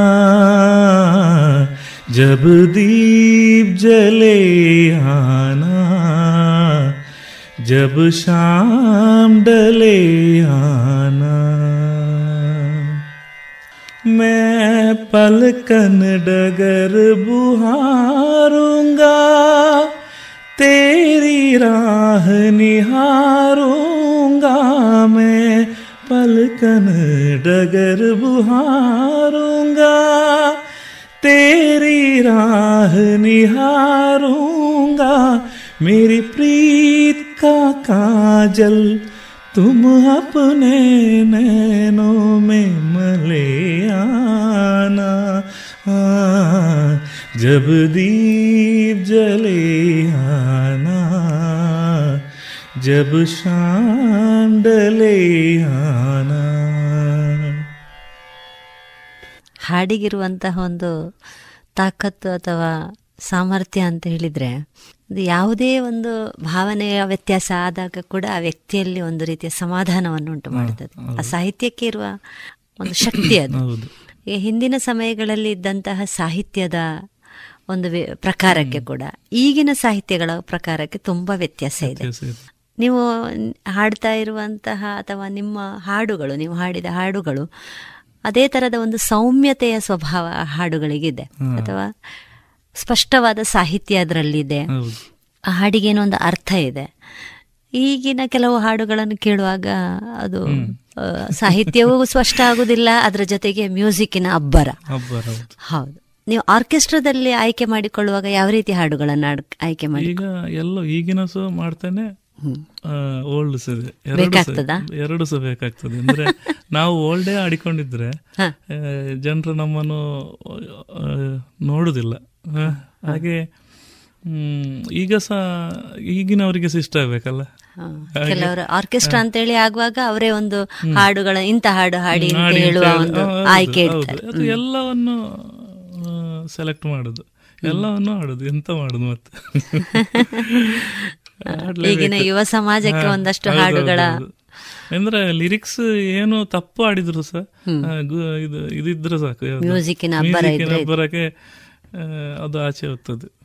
जब दीप जले आना, जब शाम डले आना। मैं पलकन डगर बुहारूँगा, तेरी राह निहारूँगा मैं पलकन डगर बुहारूँगा तेरी राह निहारूँगा। मेरी प्रीत का काजल तुम अपने नैनों में मले आना। हाँ, जब दीप जले आना जब ಹಾಡಿಗಿರುವಂತಹ ಒಂದು ತಾಕತ್ತು ಅಥವಾ ಸಾಮರ್ಥ್ಯ ಅಂತ ಹೇಳಿದರೆ ಯಾವುದೇ ಒಂದು ಭಾವನೆಯ ವ್ಯತ್ಯಾಸ ಆದಾಗ ಕೂಡ ಆ ವ್ಯಕ್ತಿಯಲ್ಲಿ ಒಂದು ರೀತಿಯ ಸಮಾಧಾನವನ್ನು ಉಂಟು ಮಾಡುತ್ತದೆ. ಆ ಸಾಹಿತ್ಯಕ್ಕೆ ಇರುವ ಒಂದು ಶಕ್ತಿ ಅದು. ಹಿಂದಿನ ಸಮಯಗಳಲ್ಲಿ ಇದ್ದಂತಹ ಸಾಹಿತ್ಯದ ಒಂದು ಪ್ರಕಾರಕ್ಕೆ ಕೂಡ ಈಗಿನ ಸಾಹಿತ್ಯಗಳ ಪ್ರಕಾರಕ್ಕೆ ತುಂಬಾ ವ್ಯತ್ಯಾಸ ಇದೆ. ನೀವು ಹಾಡ್ತಾ ಇರುವಂತಹ ಅಥವಾ ನಿಮ್ಮ ಹಾಡುಗಳು ನೀವು ಹಾಡಿದ ಹಾಡುಗಳು ಅದೇ ತರದ ಒಂದು ಸೌಮ್ಯತೆಯ ಸ್ವಭಾವ ಹಾಡುಗಳಿಗಿದೆ. ಅಥವಾ ಸ್ಪಷ್ಟವಾದ ಸಾಹಿತ್ಯ ಅದರಲ್ಲಿದೆ. ಇದೆ ಹಾಡಿಗೇನೋ ಒಂದು ಅರ್ಥ ಇದೆ. ಈಗಿನ ಕೆಲವು ಹಾಡುಗಳನ್ನು ಕೇಳುವಾಗ ಅದು ಸಾಹಿತ್ಯವೂ ಸ್ಪಷ್ಟ ಆಗುದಿಲ್ಲ ಅದರ ಜೊತೆಗೆ ಮ್ಯೂಸಿಕ್ಕಿನ ಅಬ್ಬರ. ಅಬ್ಬರ ಹೌದು. ನೀವು ಆರ್ಕೆಸ್ಟ್ರಾದಲ್ಲಿ ಆಯ್ಕೆ ಮಾಡಿಕೊಳ್ಳುವಾಗ ಯಾವ ರೀತಿ ಹಾಡುಗಳನ್ನು ಆಯ್ಕೆ ಮಾಡಿ ಈಗ ಎಲ್ಲೋ ಈಗಿನ ಮಾಡ್ತೇನೆ. ಓಲ್ಡ್ ಸರಿ. ಎರಡು ಸಹ- ಬೇಕಾಗ್ತದಾ? ಅಂದ್ರೆ ನಾವು ಓಲ್ಡೇ ಆಡಿಕೊಂಡಿದ್ರೆ ಜನರು ನಮ್ಮನ್ನು ನೋಡುದಿಲ್ಲ. ಹಾಗೆ ಈಗ ಸಹ ಈಗಿನವರಿಗೆ ಇಷ್ಟ ಆಗ್ಬೇಕಲ್ಲ. ಕೆಲವರು ಆರ್ಕೆಸ್ಟ್ರಾ ಅಂತೇಳಿ ಆಗುವಾಗ ಅವರೇ ಒಂದು ಹಾಡುಗಳ ಇಂಥ ಹಾಡು ಹಾಡಿ ಅಂತ ಅಂತ ಹೇಳುವ ಒಂದು ಆಯ್ಕೆ ಅದು ಎಲ್ಲವನ್ನು ಸೆಲೆಕ್ಟ್ ಮಾಡುದು. ಎಲ್ಲವನ್ನು ಆಡುದು ಎಂತ ಮಾಡುದು ಮತ್ತೆ. ಈಗಿನ ಯುವ ಸಮಾಜಕ್ಕೆ ಒಂದಷ್ಟು ಹಾಡುಗಳ. ಅಂದ್ರೆ ಲಿರಿಕ್ಸ್ ಏನು ತಪ್ಪು ಆಡಿದ್ರು ಸರ್. ಇದು ಇದಿದ್ರೆ ಸಾಕು? ಮ್ಯೂಸಿಕ್ಕಿನ. ಅಬ್ಬರಕ್ಕೆ ಅದು ಆಚೆ ಹೋಗ್ತದೆ.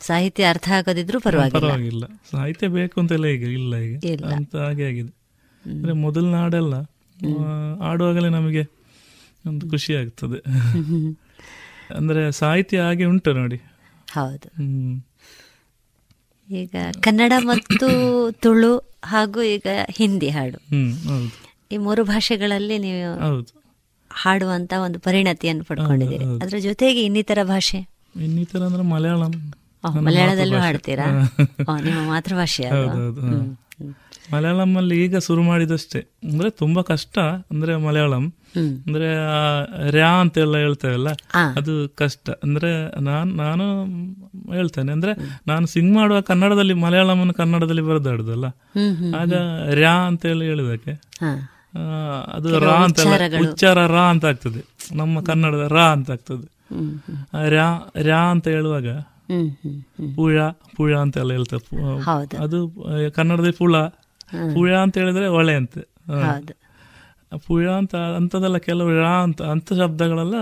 ಸಾಹಿತ್ಯ ಅರ್ಥ ಆಗೋದಿದ್ರು ಪರವಾಗಿಲ್ಲ. ಸಾಹಿತ್ಯ ಬೇಕು ಅಂತೆಲ್ಲ ಈಗ ಇಲ್ಲ ಈಗ. ಅಂತ ಹಾಗೆ ಆಗಿದೆ. ಅಂದ್ರೆ ಮೊದಲಿನ ಹಾಡೆಲ್ಲ ಆಡುವಾಗಲೇ ನಮಗೆ ಒಂದು ಖುಷಿ ಆಗ್ತದೆ. ಅಂದ್ರೆ ಸಾಹಿತ್ಯ ಹಾಗೆ ಉಂಟು ನೋಡಿ. ಹೌದು. ಹ್ಮ್. ಈಗ ಕನ್ನಡ ಮತ್ತು ತುಳು ಹಾಗೂ ಈಗ ಹಿಂದಿ ಹಾಡು. ಈ ಮೂರು ಭಾಷೆಗಳಲ್ಲಿ ನೀವು ಹಾಡುವಂತ ಒಂದು ಪರಿಣತಿಯನ್ನು ಪಡ್ಕೊಂಡಿದ್ದೀರಿ. ಅದ್ರ ಜೊತೆಗೆ ಇನ್ನಿತರ ಭಾಷೆ? ಇನ್ನಿತರ ಅಂದ್ರೆ ಮಲಯಾಳಂ. ಮಲಯಾಳದಲ್ಲೂ ಹಾಡ್ತೀರಾ? ನಿಮ್ಮ ಮಾತೃಭಾಷೆ. ಮಲಯಾಳಂ ಅಲ್ಲಿ ಈಗ ಶುರು ಮಾಡಿದಷ್ಟೇ ಅಂದ್ರೆ ತುಂಬಾ ಕಷ್ಟ ಅಂದ್ರೆ ಮಲಯಾಳಂ ಅಂದ್ರೆ ಆ ಅಂತ ಎಲ್ಲ ಹೇಳ್ತೇವಲ್ಲ. ಅದು ಕಷ್ಟ ಅಂದ್ರೆ ನಾನ್ ನಾನು ಹೇಳ್ತೇನೆ. ಅಂದ್ರೆ ನಾನು ಸಿಂಗ್ ಮಾಡುವ ಕನ್ನಡದಲ್ಲಿ ಮಲಯಾಳಂ ಕನ್ನಡದಲ್ಲಿ ಬರೆದಾಡುದಲ್ಲ? ಆಗ ರ್ಯಾ ಅಂತ ಹೇಳಿ ಹೇಳಿದಕ್ಕೆ ಆ, ಅದು ರಾ ಅಂತ. ಉಚ್ಚಾರ ರಾ ಅಂತ ಆಗ್ತದೆ. ನಮ್ಮ ಕನ್ನಡದ ರಾ ಅಂತ ಆಗ್ತದೆ. ರ್ಯಾ ರ್ಯಾ ಅಂತ ಹೇಳುವಾಗ. ಪುಳ ಪುಳ ಅಂತ ಎಲ್ಲ ಹೇಳ್ತಾರೆ ಅದು ಕನ್ನಡದಲ್ಲಿ ಪುಳ. ಪುಳ ಅಂತ ಹೇಳಿದ್ರೆ ಒಳೆ ಅಂತ. ಪುಯ ಅಂತ ಅಂತದೆಲ್ಲ ಕೆಲವು ರಾ ಅಂತ ಅಂತ ಶಬ್ದಗಳೆಲ್ಲ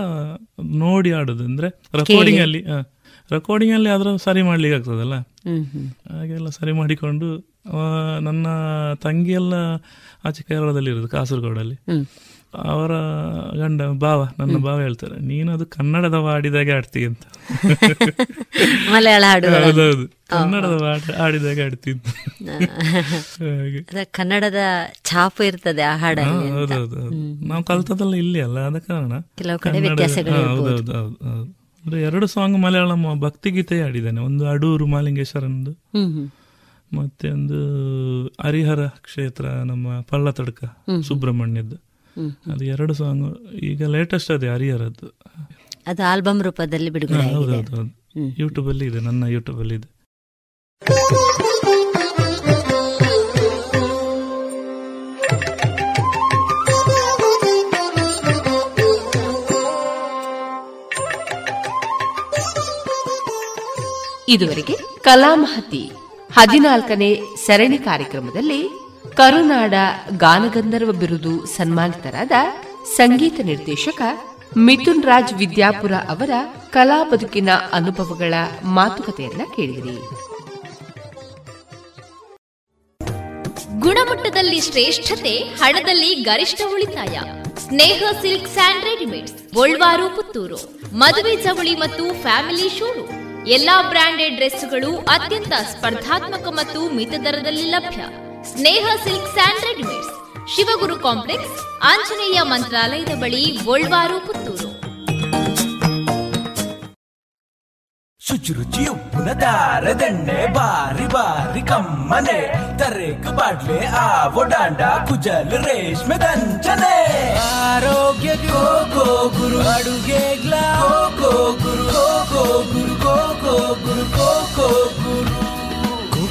ನೋಡಿ ಆಡುದು. ಅಂದ್ರೆ ರೆಕಾರ್ಡಿಂಗ್ ಅಲ್ಲಿ ರೆಕಾರ್ಡಿಂಗ್ ಅಲ್ಲಿ ಆದ್ರೂ ಸರಿ ಮಾಡ್ಲಿಕ್ಕೆ ಆಗ್ತದಲ್ಲ. ಹಾಗೆಲ್ಲ ಸರಿ ಮಾಡಿಕೊಂಡು ನನ್ನ ತಂಗಿ ಎಲ್ಲ ಆಚೆ ಕೇರಳದಲ್ಲಿ ಇರೋದು ಕಾಸರಗೋಡಲ್ಲಿ. ಅವರ ಗಂಡ ಭಾವ ನನ್ನ ಭಾವ ಹೇಳ್ತಾರೆ ನೀನು ಅದು ಕನ್ನಡದ ಹಾಡಿದಾಗೆ ಆಡ್ತಿ ಅಂತ. ಮಲಯಾಳ. ಹೌದೌದು. ಕನ್ನಡದ ಹಾಡಿದಾಗೆ ಆಡ್ತಿ ಅಂತ. ಕನ್ನಡದ ಛಾಪು ಇರ್ತದೆ ಆ ಹಾಡಲ್ಲಿ ಹೌದೌದು ಹೌದು. ನಾವು ಕಲ್ತದಲ್ಲ ಇಲ್ಲಿ ಅಲ್ಲ ಆದ ಕಾರಣ ಕೆಲವು ಕಡೆ ಕನ್ನಡ- ವ್ಯತ್ಯಾಸಗಳು ಹೌದೌದು ಹೌದು ಹೌದು. ಅಂದ್ರೆ ಎರಡು ಸಾಂಗ್ ಮಲಯಾಳಂ ಭಕ್ತಿಗೀತೆ ಆಡಿದ್ದಾನೆ ಒಂದು ಅಡೂರು ಹ್ಮ್. ಮತ್ತೆ ಒಂದು ಹರಿಹರ ಕ್ಷೇತ್ರ ನಮ್ಮ ಪಳ್ಳತಡ್ಕ ಹ್ಮ್. ಸುಬ್ರಹ್ಮಣ್ಯದ್ದು. ಹ್ಮ್. ಅದು ಎರಡು ಸಾಂಗ್ ಈಗ ಲೇಟೆಸ್ಟ್ ಅದೇ ಹರಿಹರದ್ದು. ಅದು ಆಲ್ಬಮ್ ರೂಪದಲ್ಲಿ ಬಿಡುಗಡೆ ಯೂಟ್ಯೂಬ್ ಅಲ್ಲಿ ಇದೆ ನನ್ನ ಯೂಟ್ಯೂಬ್ ಅಲ್ಲಿ ಇದೆ. ಇದುವರೆಗೆ ಕಲಾಮಹತಿ ಹದಿನಾಲ್ಕನೇ ಸರಣಿ ಕಾರ್ಯಕ್ರಮದಲ್ಲಿ ಕರುನಾಡ ಗಾನಗಂಧರ್ವ ಬಿರುದು ಸನ್ಮಾನಿತರಾದ ಸಂಗೀತ ನಿರ್ದೇಶಕ ಮಿಥುನ್ ರಾಜ್ ವಿದ್ಯಾಪುರ ಅವರ ಕಲಾ ಬದುಕಿನ ಅನುಭವಗಳ ಮಾತುಕತೆಯನ್ನ ಕೇಳಿದಿರಿ. ಗುಣಮಟ್ಟದಲ್ಲಿ ಶ್ರೇಷ್ಠತೆ, ಹಣದಲ್ಲಿ ಗರಿಷ್ಠ ಉಳಿತಾಯ. Sneha silk sand readymades, Golwaru, Puttur. ಮದುವೆ ಚವಳಿ ಮತ್ತು ಫ್ಯಾಮಿಲಿ ಶೋರೂಮ್ ಎಲ್ಲಾ ಬ್ರಾಂಡೆಡ್ ಡ್ರೆಸ್ಗಳು ಅತ್ಯಂತ ಸ್ಪರ್ಧಾತ್ಮಕ ಮತ್ತು ಮಿತ ದರದಲ್ಲಿ ಲಭ್ಯ. Sneha silk sand readymades. Shivaguru complex, Anjaneya ಮಂತ್ರಾಲಯದ ಬಳಿ ಗೋಳ್ವಾರು, ಪುತ್ತೂರು. ಶುಚಿರುಚಿ ಉಪ್ಪುನ ದಾರದೆಣ್ಣೆ ಬಾರಿ ಬಾರಿ ಕಮ್ಮನೆ. ತರೇಕು ಬಾಡ್ಲೆ ಆವೋ ಡಾಂಡ, ಕುಜಲ್, ರೇಷ್ಮೆ ದಂಚನೆ. ಆರೋಗ್ಯ ಗೋ ಗೋ Guru ಅಡುಗೆಗ್ಲ go go Guru go go Guru go go Guru go go Guru.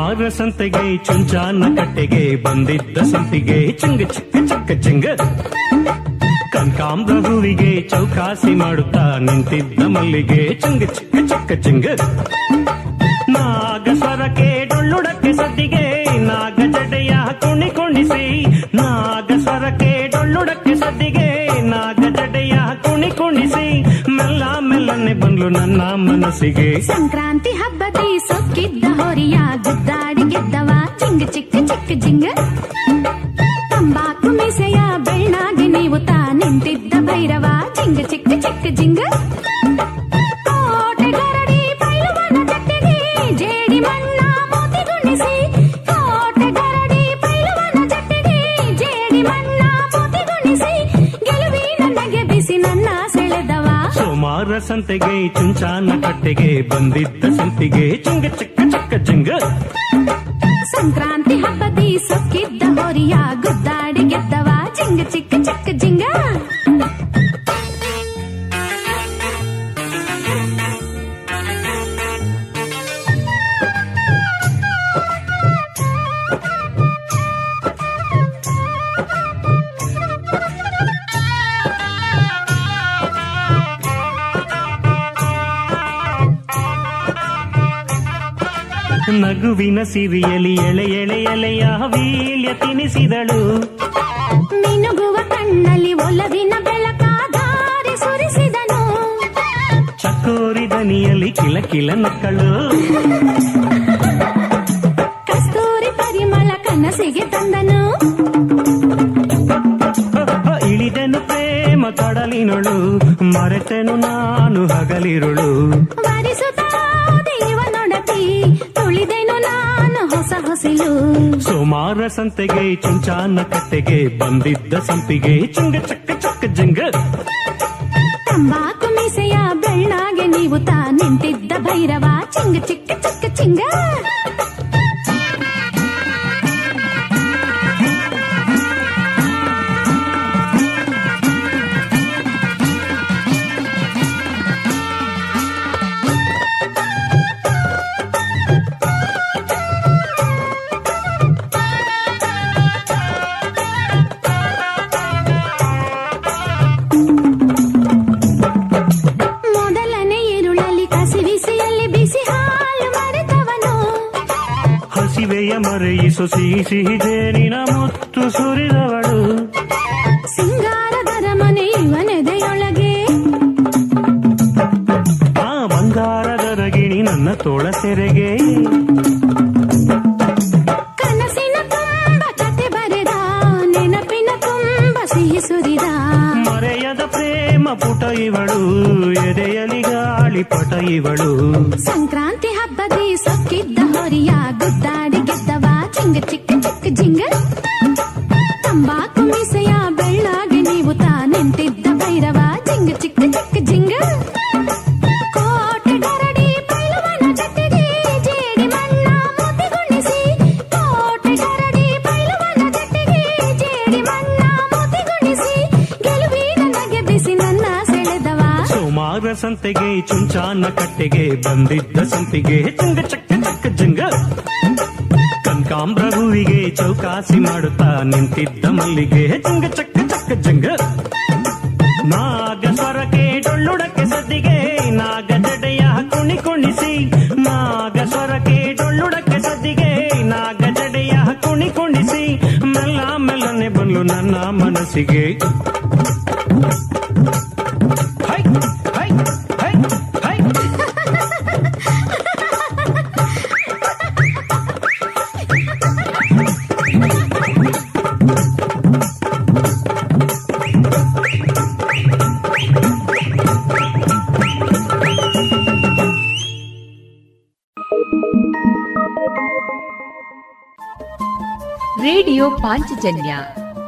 ಸೋಮಾರ ಸಂತೆಗೆ ಚುಂಚಾನ ಕಟ್ಟೆಗೆ ಬಂದಿದ್ದ ಸಂಪಿಗೆ ಚಂಗ ಚಿಕ್ಕ ಚಕ್ಕ ಚಂಗ. ಕನಕಾಂಬ್ರ ಹೂವಿಗೆ ಚೌಕಾಸಿ ಮಾಡುತ್ತಾ ನಿಂತಿದ್ದ ಮಲ್ಲಿಗೆ ಚಂಗ ಚಿಕ್ಕ ಚಕ್ಕ ಚಂಗ. ನಾಗ ಸ್ವರಕ್ಕೆ ಡೊಳ್ಳುಡಕ್ಕೆ ಸದ್ದಿಗೆ ನಾಗ ಜಡೆಯ ಕುಣಿಸಿ ನಾಗ ಸ್ವರಕ್ಕೆ ಡೊಳ್ಳುಡಕ್ಕೆ ಸದ್ದಿಗೆ, ನಾಗ ಕುಣಿಸಿ ಮೆಲ್ಲ ಮೆಲ್ಲನೆ ಬಂದ್ಲು ನನ್ನ ಮನಸ್ಸಿಗೆ. ಸಂಕ್ರಾಂತಿ ಹಬ್ಬದಿ ಸೊಕ್ಕಿದ್ದ ಹೊರಿಯ, ಗುದ್ದಾಡಿ ಗೆದ್ದವ ಚಿಂಗ್ ಚಿಕ್ಕ ಚಿಕ್ಕ ಜಿಂಗ. ತಂಬಾಕು, ಮೀಸೆಯ ಬೆಳ್ಳಾಗಿ ನೀವು ತಾ ನಿಂತಿದ್ದ ಭೈರವ ಚಿಂಗ್ ಚಿಕ್ಕ ಚಿಕ್ಕ ಜಿಂಗ. ಸಂತೆಗೆ ಚುಂಚಾನ ಕಟ್ಟೆಗೆ ಬಂದಿದ್ದ ಸಂಪಿಗೆ ಚಂಗ ಚಕ್ಕ ಚಕ್ಕ ಜಂಗ ಸಂಕ್ರಾಂತಿ ಹಬ್ಬದಿ ಸೊಕ್ಕಿದ್ದ ಹೊರಿಯ ಗುದ್ದಾಡಿ ಗೆದ್ದವ ಚಿಂಗ ಚಿಕ್ಕ ನಗುವಿನ ಸಿರಿಯಲಿ ಎಳೆ ಎಳೆ ಎಲೆಯ ವೀಳ್ಯ ತಿನಿಸಿದಳು. ಮಿನುಗುವ ಕಣ್ಣಲ್ಲಿ ಒಲವಿನ ಬೆಳಕಾದಾರಿ ಸುರಿಸಿದನು. ಚಕೋರಿ ದನಿಯಲ್ಲಿ ಕಿಲ ಕಿಲ ನಕ್ಕಳು. ಕಸ್ತೂರಿ ಪರಿಮಳ ಕನಸಿಗೆ ತಂದನು. ಇಳಿದನು ಪ್ರೇಮ ಕಡಲಿನಳು ಮರೆತೆನು ನಾನು ಹಗಲಿರುಳು. ಹೊಸ ಹೊಸಿಲು ಸೋಮಾರ ಸಂತೆಗೆ ಚುಂಚಾನ ಕಟ್ಟೆಗೆ ಬಂದಿದ್ದ ಸಂಪಿಗೆ ಚಂಗ ಚಕ್ಕ ಚಕ್ಕ ಜಂಗ ತಂಬಾಕು ಮೀಸೆಯ ಬೆಳ್ಳಾಗೆ ನೀವು ತಾ ನಿಂತಿದ್ದ ಭೈರವ ಚಿಂಗ ಚಿಕ್ಕ ಚಿಕ್ಕ ಚಿಂಗ ಸಿಹಿ ಸಿಹಿ ಜೇನಿನ ಹಾಸಿಗೆ ರೇಡಿಯೋ ಪಾಂಚಜನ್ಯ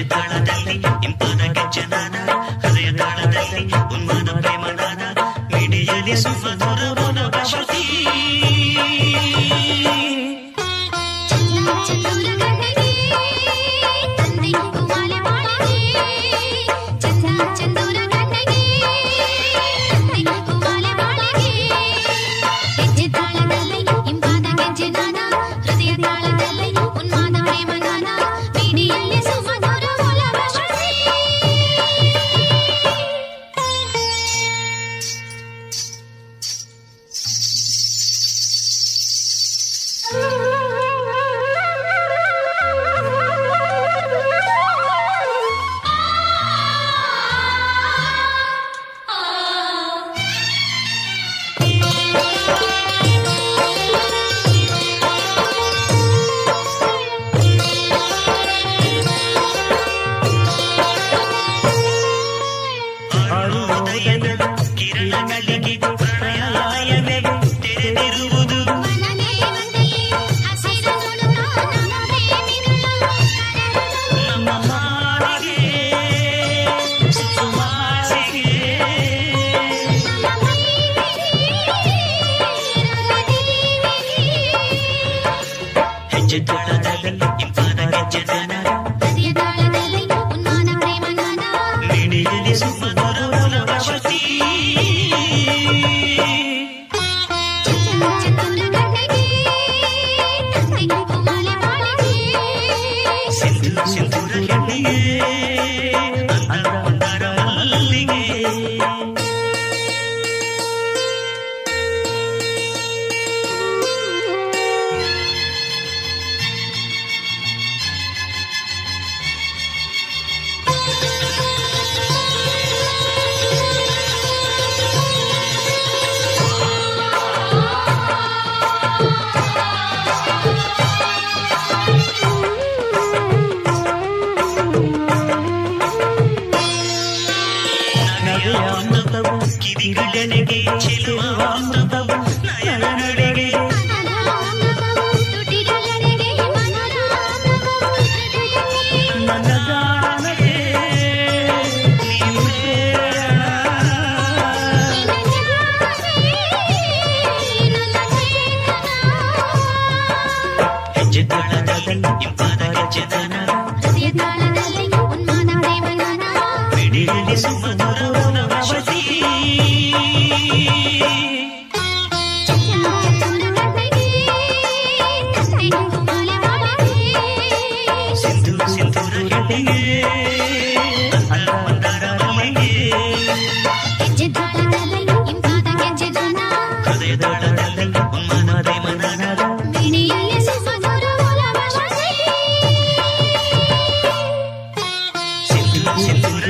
ಹೆಜ್ಜೆ ತಾಳದಲ್ಲಿ ಇಂಪಾದ ಕೆಚ್ಚನಾದ ಹೃದಯ ತಾಳದಲ್ಲಿ ಉನ್ಮಾದ ಪ್ರೇಮನಾದ ಮಿಡಿಯಲಿ ಸುಮಧುರ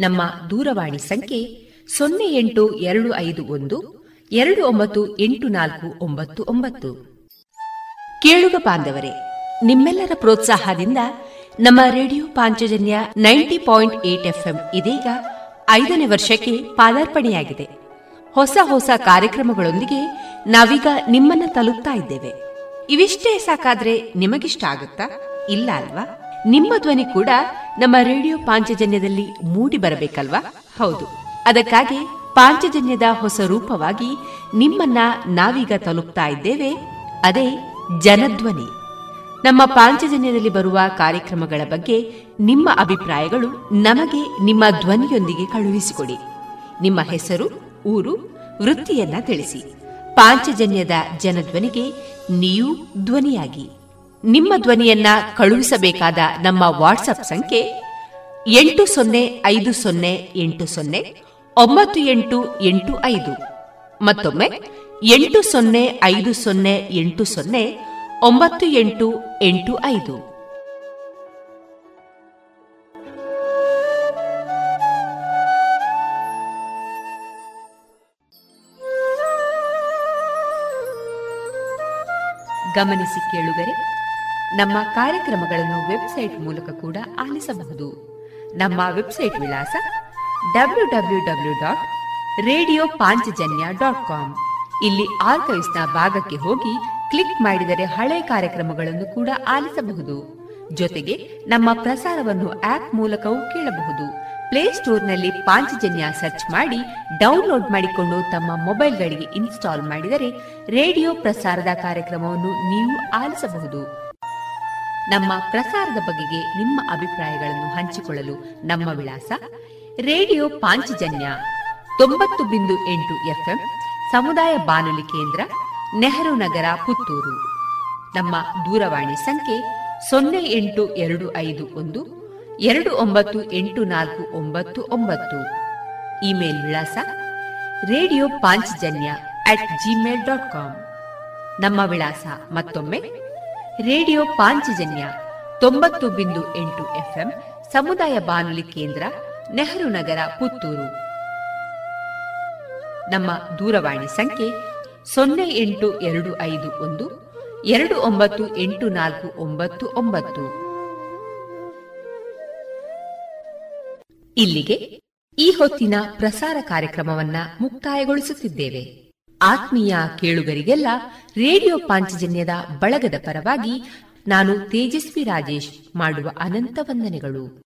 ನಮ್ಮ ದೂರವಾಣಿ ಸಂಖ್ಯೆ ಸೊನ್ನೆ ಎಂಟು ಎರಡು ಐದು ಒಂದು, ಎರಡು ಒಂಬತ್ತು ಎಂಟು ನಾಲ್ಕು ಒಂಬತ್ತು ಒಂಬತ್ತು. ಕೇಳುಗ ಬಾಂಧವರೇ, ನಿಮ್ಮೆಲ್ಲರ ಪ್ರೋತ್ಸಾಹದಿಂದ ನಮ್ಮ radio Panchajanya ninety point eight FM ಇದೀಗ ಐದನೇ ವರ್ಷಕ್ಕೆ ಪಾದಾರ್ಪಣೆಯಾಗಿದೆ. ಹೊಸ ಹೊಸ ಕಾರ್ಯಕ್ರಮಗಳೊಂದಿಗೆ ನಾವೀಗ ನಿಮ್ಮನ್ನ ತಲುಪ್ತಾ ಇದ್ದೇವೆ. ಇವಿಷ್ಟೇ ಸಾಕಾದ್ರೆ ನಿಮಗಿಷ್ಟ ಆಗುತ್ತಾ? ಇಲ್ಲ ಅಲ್ವಾ? ನಿಮ್ಮ ಧ್ವನಿ ಕೂಡ ನಮ್ಮ ರೇಡಿಯೋ ಪಾಂಚಜನ್ಯದಲ್ಲಿ ಮೂಡಿ ಬರಬೇಕಲ್ವಾ? ಹೌದು. ಅದಕ್ಕಾಗಿ ಪಾಂಚಜನ್ಯದ ಹೊಸ ರೂಪವಾಗಿ ನಿಮ್ಮನ್ನ ನಾವೀಗ ತಲುಪ್ತಾ ಇದ್ದೇವೆ. ಅದೇ ಜನಧ್ವನಿ. ನಮ್ಮ ಪಾಂಚಜನ್ಯದಲ್ಲಿ ಬರುವ ಕಾರ್ಯಕ್ರಮಗಳ ಬಗ್ಗೆ ನಿಮ್ಮ ಅಭಿಪ್ರಾಯಗಳು ನಮಗೆ ನಿಮ್ಮ ಧ್ವನಿಯೊಂದಿಗೆ ಕಳುಹಿಸಿಕೊಡಿ. ನಿಮ್ಮ ಹೆಸರು, ಊರು, ವೃತ್ತಿಯನ್ನ ತಿಳಿಸಿ. ಪಾಂಚಜನ್ಯದ ಜನಧ್ವನಿಗೆ ನೀವು ಧ್ವನಿಯಾಗಿ. ನಿಮ್ಮ ಧ್ವನಿಯನ್ನ ಕಳುಹಿಸಬೇಕಾದ ನಮ್ಮ ವಾಟ್ಸಪ್ ಸಂಖ್ಯೆ ಎಂಟು ಸೊನ್ನೆ ಐದು ಸೊನ್ನೆ ಎಂಟು ಸೊನ್ನೆ ಒಂಬತ್ತು ಎಂಟು ಎಂಟು ಐದು. ಮತ್ತೊಮ್ಮೆ ಎಂಟು ಸೊನ್ನೆ ಐದು ಸೊನ್ನೆ ಎಂಟು ಸೊನ್ನೆ ಒಂಬತ್ತು ಎಂಟು ಎಂಟು ಐದು. ಗಮನಿಸಿ ಕೇಳುಗರೆ ನಮ್ಮ ಕಾರ್ಯಕ್ರಮಗಳನ್ನು ವೆಬ್ಸೈಟ್ ಮೂಲಕ ಕೂಡ ಆಲಿಸಬಹುದು. ನಮ್ಮ ವೆಬ್ಸೈಟ್ ವಿಳಾಸ W W W dot radio Panchajanya dot com. ಇಲ್ಲಿ ಆರ್ಕೈವ್ಸ್ನ ಭಾಗಕ್ಕೆ ಹೋಗಿ ಕ್ಲಿಕ್ ಮಾಡಿದರೆ ಹಳೆ ಕಾರ್ಯಕ್ರಮಗಳನ್ನು ಕೂಡ ಆಲಿಸಬಹುದು. ಜೊತೆಗೆ ನಮ್ಮ ಪ್ರಸಾರವನ್ನು ಆಪ್ ಮೂಲಕವೂ ಕೇಳಬಹುದು. ಪ್ಲೇಸ್ಟೋರ್ನಲ್ಲಿ ಪಾಂಚಜನ್ಯ ಸರ್ಚ್ ಮಾಡಿ, ಡೌನ್ಲೋಡ್ ಮಾಡಿಕೊಂಡು ತಮ್ಮ ಮೊಬೈಲ್ಗಳಿಗೆ ಇನ್ಸ್ಟಾಲ್ ಮಾಡಿದರೆ ರೇಡಿಯೋ ಪ್ರಸಾರದ ಕಾರ್ಯಕ್ರಮವನ್ನು ನೀವು ಆಲಿಸಬಹುದು. ನಮ್ಮ ಪ್ರಸಾರದ ಬಗೆಗೆ ನಿಮ್ಮ ಅಭಿಪ್ರಾಯಗಳನ್ನು ಹಂಚಿಕೊಳ್ಳಲು ನಮ್ಮ ವಿಳಾಸ ರೇಡಿಯೋ ಪಾಂಚಜನ್ಯ ತೊಂಬತ್ತು ಬಿಂದು ಎಂಟು ಎಫ್ಎಂ ಸಮುದಾಯ ಬಾನುಲಿ ಕೇಂದ್ರ ನೆಹರು ನಗರ, ಪುತ್ತೂರು. ನಮ್ಮ ದೂರವಾಣಿ ಸಂಖ್ಯೆ ಸೊನ್ನೆ ಎಂಟು ಎರಡು ಐದು ಒಂದು, ಎರಡು ಒಂಬತ್ತು ಎಂಟು ನಾಲ್ಕು ಒಂಬತ್ತು ಒಂಬತ್ತು. ಇಮೇಲ್ ವಿಳಾಸ radio Panchajanya at Gmail dot com ನಮ್ಮ ವಿಳಾಸ ಮತ್ತೊಮ್ಮೆ ರೇಡಿಯೋ ಪಾಂಚಜನ್ಯ ತೊಂಬತ್ತು ಬಿಂದು ಎಂಟು ಎಫ್ಎಂ ಸಮುದಾಯ ಬಾನುಲಿ ಕೇಂದ್ರ ನೆಹರು ನಗರ, ಪುತ್ತೂರು. ನಮ್ಮ ದೂರವಾಣಿ ಸಂಖ್ಯೆ ಸೊನ್ನೆ ಎಂಟು ಎರಡು ಐದು ಒಂದು, ಎರಡು ಒಂಬತ್ತು ಎಂಟು ನಾಲ್ಕು ಒಂಬತ್ತು ಒಂಬತ್ತು. ಇಲ್ಲಿಗೆ ಈ ಹೊತ್ತಿನ ಪ್ರಸಾರ ಕಾರ್ಯಕ್ರಮವನ್ನ ಮುಕ್ತಾಯಗೊಳಿಸುತ್ತಿದ್ದೇವೆ. ಆತ್ಮೀಯ ಕೇಳುಗರಿಗೆಲ್ಲ ರೇಡಿಯೋ ಪಾಂಚಜನ್ಯದ ಬಳಗದ ಪರವಾಗಿ ನಾನು ತೇಜಸ್ವಿ ರಾಜೇಶ್ ಮಾಡುವ ಅನಂತ ವಂದನೆಗಳು.